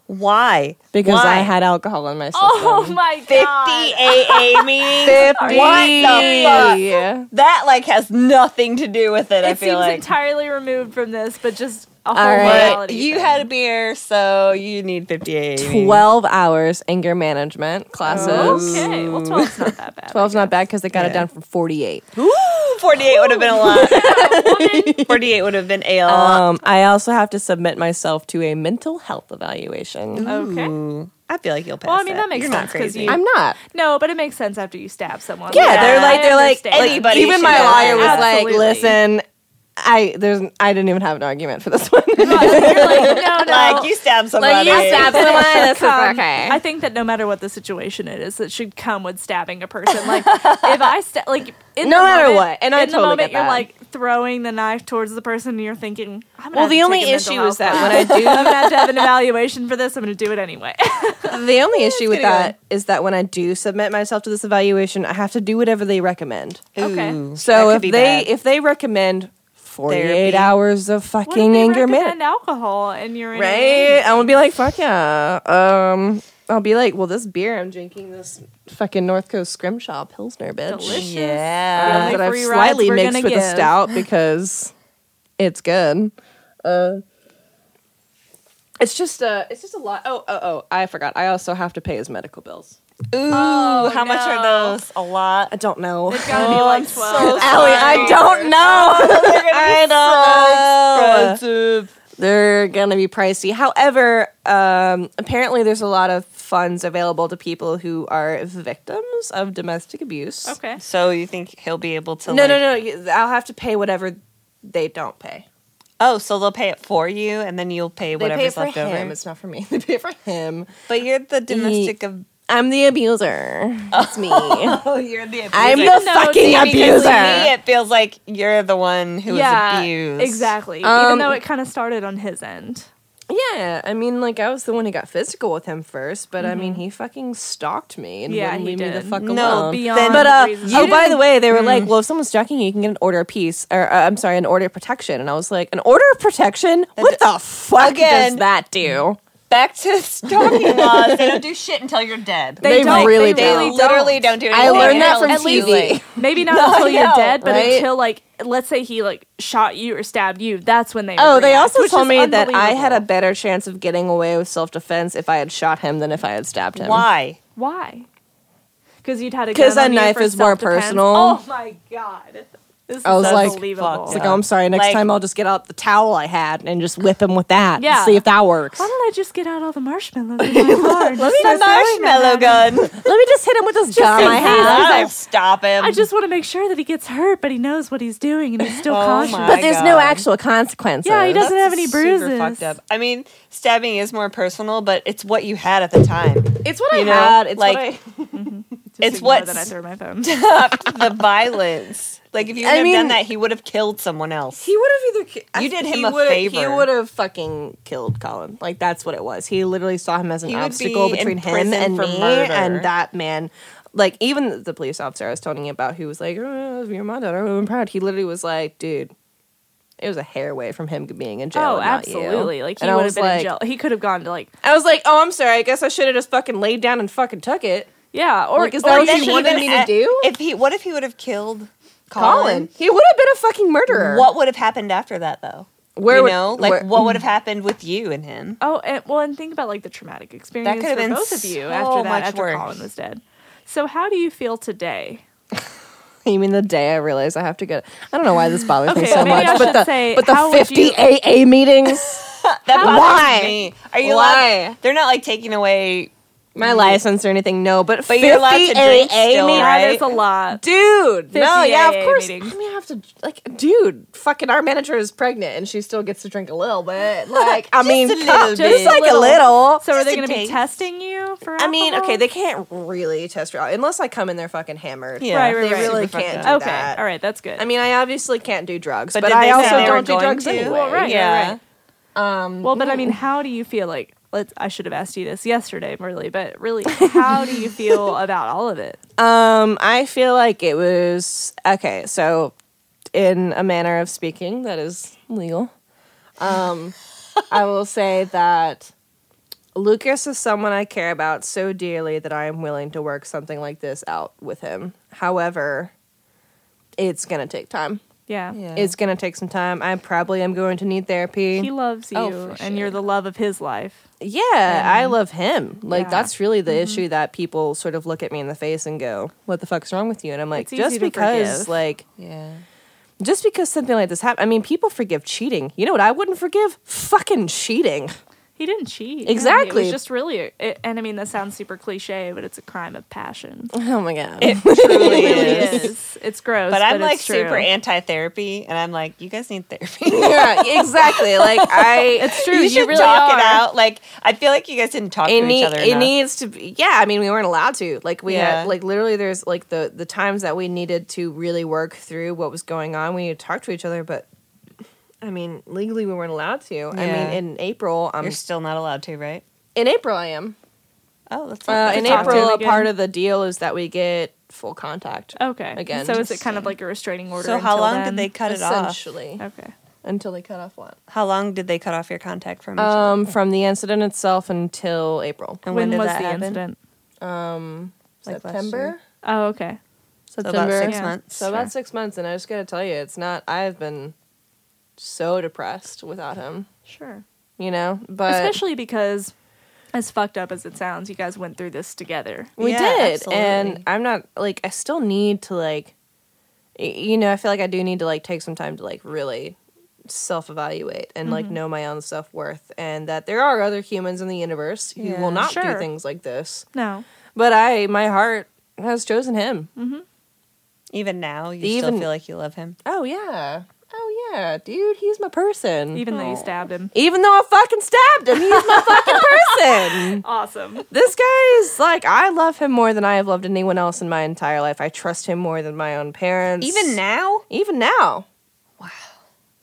Why? because Why? I had alcohol in my system. Oh my 50 God. AA meetings. Fifty. What the fuck? That like has nothing to do with it. I It feel seems like. entirely removed from this, but just a whole right. you thing. had a beer, so you need 50 AA meetings. Twelve hours anger management classes. Okay, well, 12's not that bad. 12's not bad because they got it down from 48. Ooh, 48 would have been a lot. 48 would have been a lot. Um, I also have to submit myself to a mental health evaluation. Okay. Ooh, I feel like you'll pass Well, I mean, that makes You're not sense 'cause crazy. you- I'm not. No, but it makes sense after you stab someone. Yeah, Yeah, they're like they're like, understand. like Anybody even my lawyer was that. like, listen, I there's I didn't even have an argument for this one. You're like, no, no. like you stab somebody. Like you stab that someone, should this is okay. I think that no matter what the situation it is, it should come with stabbing a person. Like if I sta- like in No the matter moment- what, and I in the moment you're like throwing the knife towards the person, and you're thinking, I'm gonna Well, the only take a mental issue is that class. when I do- I'm gonna have to have an evaluation for this. I'm gonna do it anyway. the only issue with gonna go. that is that when I do submit myself to this evaluation, I have to do whatever they recommend. Okay. Ooh, So if they bad. if they recommend 48 Therapy. hours of what fucking if they anger recommend management, alcohol and you're in right? I'm gonna be like, fuck yeah. Um, I'll be like, well, this beer I'm drinking, this fucking North Coast Scrimshaw Pilsner, bitch. Delicious. Yeah. That I've slightly mixed gonna with a stout because it's good. Uh, it's just uh, it's just a lot. Oh, oh, oh! I forgot. I also have to pay his medical bills. Ooh, Oh, how much are those? A lot. I don't know. It's gotta be Oh, like I'm so twelve. Allie, I don't know. I don't So know. expensive. They're gonna be pricey. However, um, apparently there's a lot of funds available to people who are victims of domestic abuse. Okay. So you think he'll be able to? No, like- no, no. I'll have to pay whatever they don't pay. Oh, so they'll pay it for you, and then you'll pay They whatever's pay for left him. over. It's not for me. They pay for him. But you're the domestic of. I'm the abuser. It's me. Oh, you're the. abuser. I'm abuser. the No, fucking see, Because abuser. to me, it feels like you're the one who was abused. exactly. Um, Even though it kind of started on his end. Yeah, I mean, like I was the one who got physical with him first, but I mean, he fucking stalked me and Yeah, wouldn't he leave me the did. fuck No, alone. Beyond but uh, reasons. oh, by the way, they were Mm. like, "Well, if someone's stalking you, you can get an order of peace, or uh, I'm sorry, an order of protection." And I was like, "An order of protection? What the fuck Again. does that do?" Back to stalking laws. They don't do shit until you're dead. They don't. really they They really literally don't. don't do I learned that from it's too TV. late. Maybe not No, until you're know, dead, but right? until like let's say he like shot you or stabbed you, that's when they. Oh, would they also told me that I had a better chance of getting away with self defense if I had shot him than if I had stabbed him. Why? Why? Because you'd had a 'Cause because a knife is more personal. Oh my god, this I was like, unbelievable. It's like, oh, I'm sorry. Next Like- time I'll just get out the towel I had and just whip him with that. and Yeah. see if that works. Why don't I just get out all the marshmallows in my car? and just The start throwing them marshmallow him? gun. Let me just hit him with this gum I have. That'll stop him. I just want to make sure that he gets hurt, but he knows what he's doing and he's still Oh cautious. my But there's no God. actual consequences. Yeah, he doesn't That's have any super bruises. fucked up. I mean, stabbing is more personal, but it's what you had at the time. It's what You I know, had. It's like- what I. Mm-hmm. Just It's ignore what that I threw my phone. the violence Like if you I had mean- done that, he would have killed someone else. He would have either. ki- You did him a would've- He would have fucking killed Colin. Like that's what it was. He literally saw him as an He would obstacle be in between him prison and for me, murder. and that man. Like even the police officer I was telling you about, who was like, oh, "You're my daughter. I'm proud." He literally was like, "Dude." It was a hair away from him being in jail. Oh, and not you." absolutely. Like he And I would have was been like- in jail. He could have gone to like I was like, "Oh, I'm sorry. I guess I should have just fucking laid down and fucking took it." yeah, or Like, is or that what you wanted me to at- do? If he, what if he would have killed Colin. Colin? He would have been a fucking murderer. What would have happened after that, though? Where you would- know, like where- what would have happened with you and him? Oh, and, well, and think about like the traumatic experience that could have for been both of you so after that, much after worse. Colin was dead. So, how do you feel today? You mean the day I realized I have to get? I don't know why this bothers me so maybe I much, but the say, but the how would fifty you- AA meetings. That bothers Why? me. Are you Why? allowed? They're not like taking away. My license or anything. No, but But you're allowed to 50 drink AA still, right? That is a lot. Dude, no, yeah, AA of course. meetings. I mean, I have to like, dude, fucking our manager is pregnant and she still gets to drink a little bit. Like, I mean, a little just, like a Little. So, are they going to be testing you for? I mean, okay, they can't really test you out unless I come in there fucking hammered. Yeah, Right, right, they right. really Super can't fucked do up. Okay, that. all right, that's good. I mean, I obviously can't do drugs, but, did I also don't do drugs to? anyway. Well, right, right, yeah. right. Um, Well, but I mean, how do you feel like? Let's. I should have asked you this yesterday, really, but really, how do you feel about all of it? Um, I feel like it was okay. So, in a manner of speaking, that is legal. Um, I will say that Lucas is someone I care about so dearly that I am willing to work something like this out with him. However, it's gonna take time. Yeah, Yeah. It's gonna take some time. I probably am going to need therapy. he loves oh, you, Oh, for and you're the love of his life. Yeah, I love him. Like Yeah. that's really the mm-hmm. issue that people sort of look at me in the face and go, "What the fuck's wrong with you?" And I'm like, It's easy just because forgive. like Yeah. just because something like this happened. I mean, people forgive cheating. You know what I wouldn't forgive? Fucking cheating. He didn't cheat. Exactly. It was just really, it, and I mean, that sounds super cliche, but it's a crime of passion. Oh my god. It truly is. is. It's gross, But I'm like it's super anti-therapy, and I'm like, you guys need therapy. yeah, exactly. Like I It's true. you You, should really talk are. it out. Like I feel like you guys didn't talk it, to need, each other it enough. needs to be yeah i mean we weren't allowed to like we Yeah. had like literally there's like the the times that we needed to really work through what was going on we needed to talk to each other but i mean legally we weren't allowed to i Yeah. mean in april i'm You're still not allowed to, right? in april i am Oh, that's uh, not in talk to april him a again. part of the deal is that we get full contact Okay. Again, so is it kind of like a restraining order? So how until long then? did they cut it off? essentially Okay. until they cut off what How long did they cut off your contact from each other? um from the incident itself until april And when when, did was that the happen? incident? um Like last september year? Oh, okay. So september about six Yeah. months. So about six months, and I just gotta tell you, it's not. I've been so depressed without him. Sure. You know, but Especially because, as fucked up as it sounds, you guys went through this together. we Yeah, did, absolutely. and I'm not like I still need to like, you know, I feel like I do need to like take some time to like really self evaluate and like Mm-hmm. know my own self worth, and that there are other humans in the universe who Yeah. will not do things like this. No. But I, my heart has chosen him. Even now, you Even- still feel like you love him. Oh yeah, yeah, dude, he's my person. Even though you stabbed him. Even though I fucking stabbed him, he's my fucking person. Awesome. This guy is like, I love him more than I have loved anyone else in my entire life. I trust him more than my own parents. Even now, even now, Wow.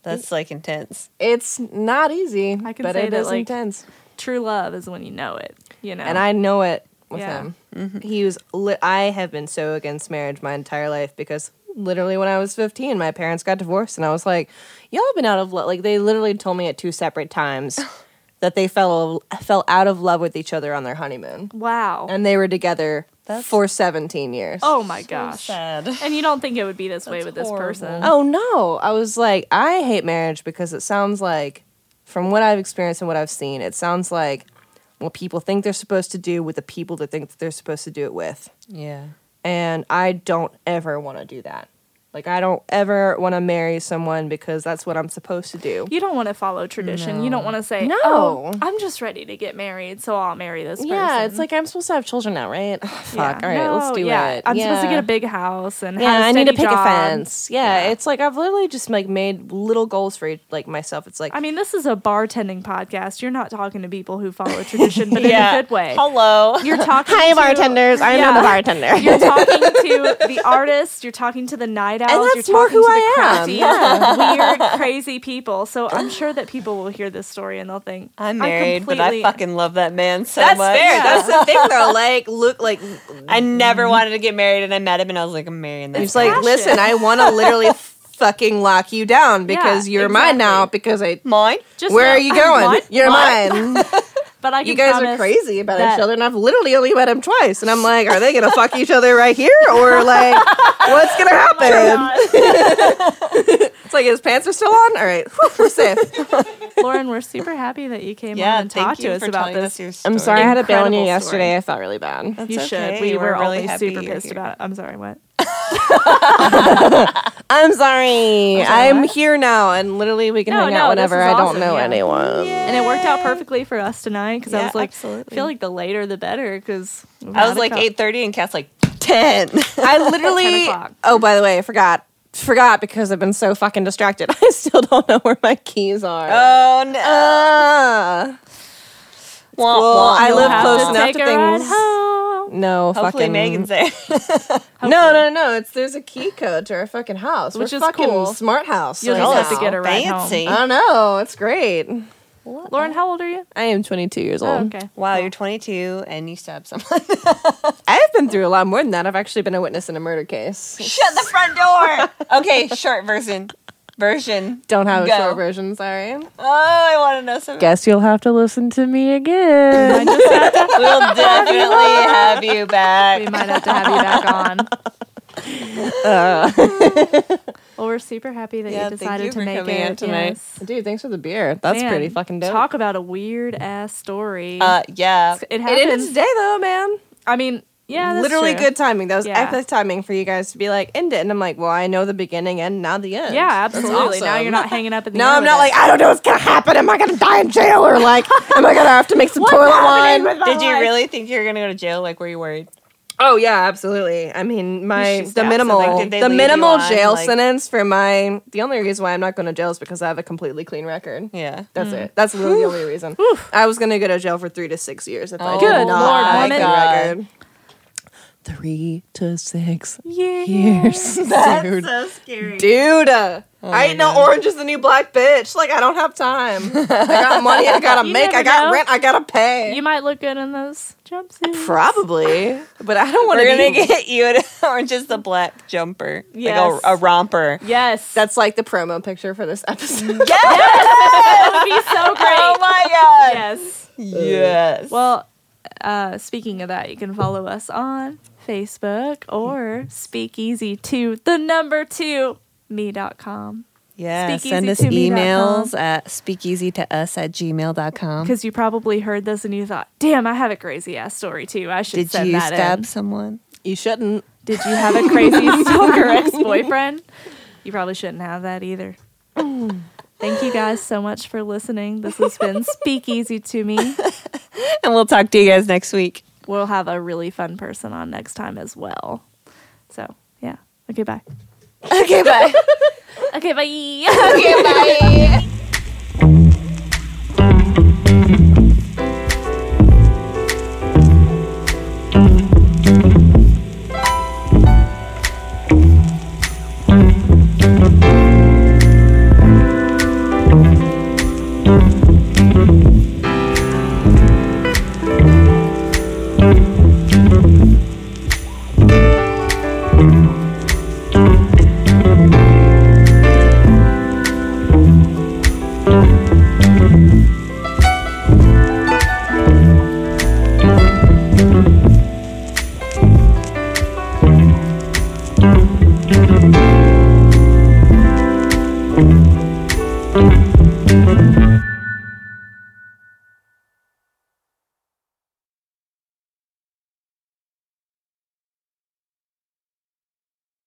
that's like intense. it's not easy. I can but say it that, is like, intense, True love is when you know it. You know. and I know it with Yeah. him. Mm-hmm. He was. Li- I have been so against marriage my entire life because literally when I was fifteen, my parents got divorced, and I was like, "Y'all have been out of love." Like they literally told me at two separate times. That they fell fell out of love with each other on their honeymoon, Wow. and they were together That's for seventeen years. oh my gosh. Sad. And you don't think it would be this way That's with this horrible. person? Oh no. I was like, I hate marriage because it sounds like, from what I've experienced and what I've seen, it sounds like what people think they're supposed to do with the people that think that they're supposed to do it with. Yeah. And I don't ever want to do that. Like, I don't ever want to marry someone because that's what I'm supposed to do. You don't want to follow tradition. You don't want to say, No. "Oh, I'm just ready to get married, so I'll marry this person." Yeah, it's like I'm supposed to have children now, right? Ugh, fuck. Yeah. All right, let's No, do yeah. it. I'm supposed to get a big house and Yeah, have a I need to pick job. a fence. Yeah, Yeah. it's like I've literally just like made little goals for like myself. It's like I mean, this is a bartending podcast. You're not talking to people who follow tradition, but in a good way. Hello. You're talking Hi, to bartenders. I'm Yeah. not a bartender. You're talking to the artist. You're talking to the night night owls. And you're that's more who to I the am. crafty, weird, crazy people. So I'm sure that people will hear this story and they'll think I'm married, but I fucking love that man so That's much. fair. That's the thing, though. Like, look, like, I never mm-hmm. wanted to get married, and I met him, and I was like, I'm marrying this. He's like, passion. listen, I want to literally fucking lock you down because Yeah, you're mine now. Because I, mine. Just where know- are you going? What? You're What? mine. But I can You guys are crazy about that- each other, and I've literally only met him twice. And I'm like, are they gonna fuck each other right here, or like, what's gonna happen? It's like his pants are still on. All right, we're safe. Lauren, we're super happy that you came Yeah, on and talked to us about this. us I'm story. sorry I had to bail on you yesterday. story. I felt really bad. That's you okay. should. We We're were really only super pissed about it. I'm sorry, what? I'm sorry. sorry, I'm here now, and literally we can No, hang out this whenever. is I don't know yeah. anyone. And it worked out perfectly for us tonight because I was like, absolutely. I feel like the later the better because I was like 8:30, and Kat's like 10. I literally. 10 oh, by the way, I forgot. Forgot because I've been so fucking distracted. I still don't know where my keys are. oh no! Uh, Wah, well. I live close enough to a things. Home. no, Hopefully fucking Megan's there. No, no, no. It's there's a key code to our fucking house, Which We're is fucking cool. smart house. You'll right just have to oh, get a ride home. fancy. I don't know. It's great. Lauren, how old are you? I am 22 years oh, old. Oh, okay. Wow, you're 22 and you stabbed someone. I've been through a lot more than that. I've actually been a witness in a murder case. Shut the front door. okay, short version. Version. Don't have a Go. short version. Sorry. Oh, I want to know something. Guess you'll have to listen to me again. We'll definitely have you back. We might have to have you back on. Uh, Well, we're super happy that Yeah, you thank decided you to for make coming it in tonight. yes. dude, thanks for the beer. That's Man, pretty fucking dope. Talk about a weird ass story. Uh, yeah. it it happened. ended today though, man. I mean, yeah, that's Literally true. good timing. That was Yeah. epic timing for you guys to be like, end it. And I'm like, well, I know the beginning and now the end. Yeah, That's absolutely. Now you're not hanging up in the No, I'm not like, I don't know what's gonna happen. Am I gonna die in jail? Or like, am I gonna have to make some toilet wine? Did you really think you were going to go to jail? Like, were you worried? Oh yeah, absolutely. I mean, my the minimal something. The minimal on, jail like- sentence for my the only reason why I'm not going to jail is because I have a completely clean record. Yeah. That's mm. it. That's really the only reason. I was going to go to jail for three to six years if I Oh did Good not Lord, have a woman. clean record. Three to six Yeah. years, dude. so scary. Dude, uh, Oh I ain't no orange is the new black bitch. Like I don't have time. I got money. I gotta You make. I got know. rent. I gotta pay. You might look good in those jumpsuits. Probably, but I don't want We're to be. get you an orange is the black jumper. Yes. Like a, a romper. Yes. That's like the promo picture for this episode. Yes! That would be so great. Oh my god. yes. Yes. Well, uh, speaking of that, you can follow us on Facebook or Speakeasy to the number two me.com. yeah. speakeasy Send us to me emails at speakeasy to us at gmail.com. Because you probably heard this and you thought, damn, I have a crazy ass story too. I should Did send you that stab in. someone? You shouldn't. Did you have a crazy stalker ex boyfriend? You probably shouldn't have that either. Thank you guys so much for listening. This has been Speakeasy to Me. And we'll talk to you guys next week we'll have a really fun person on next time as well. So, yeah. Okay, bye. Okay, bye. okay, bye. okay, bye.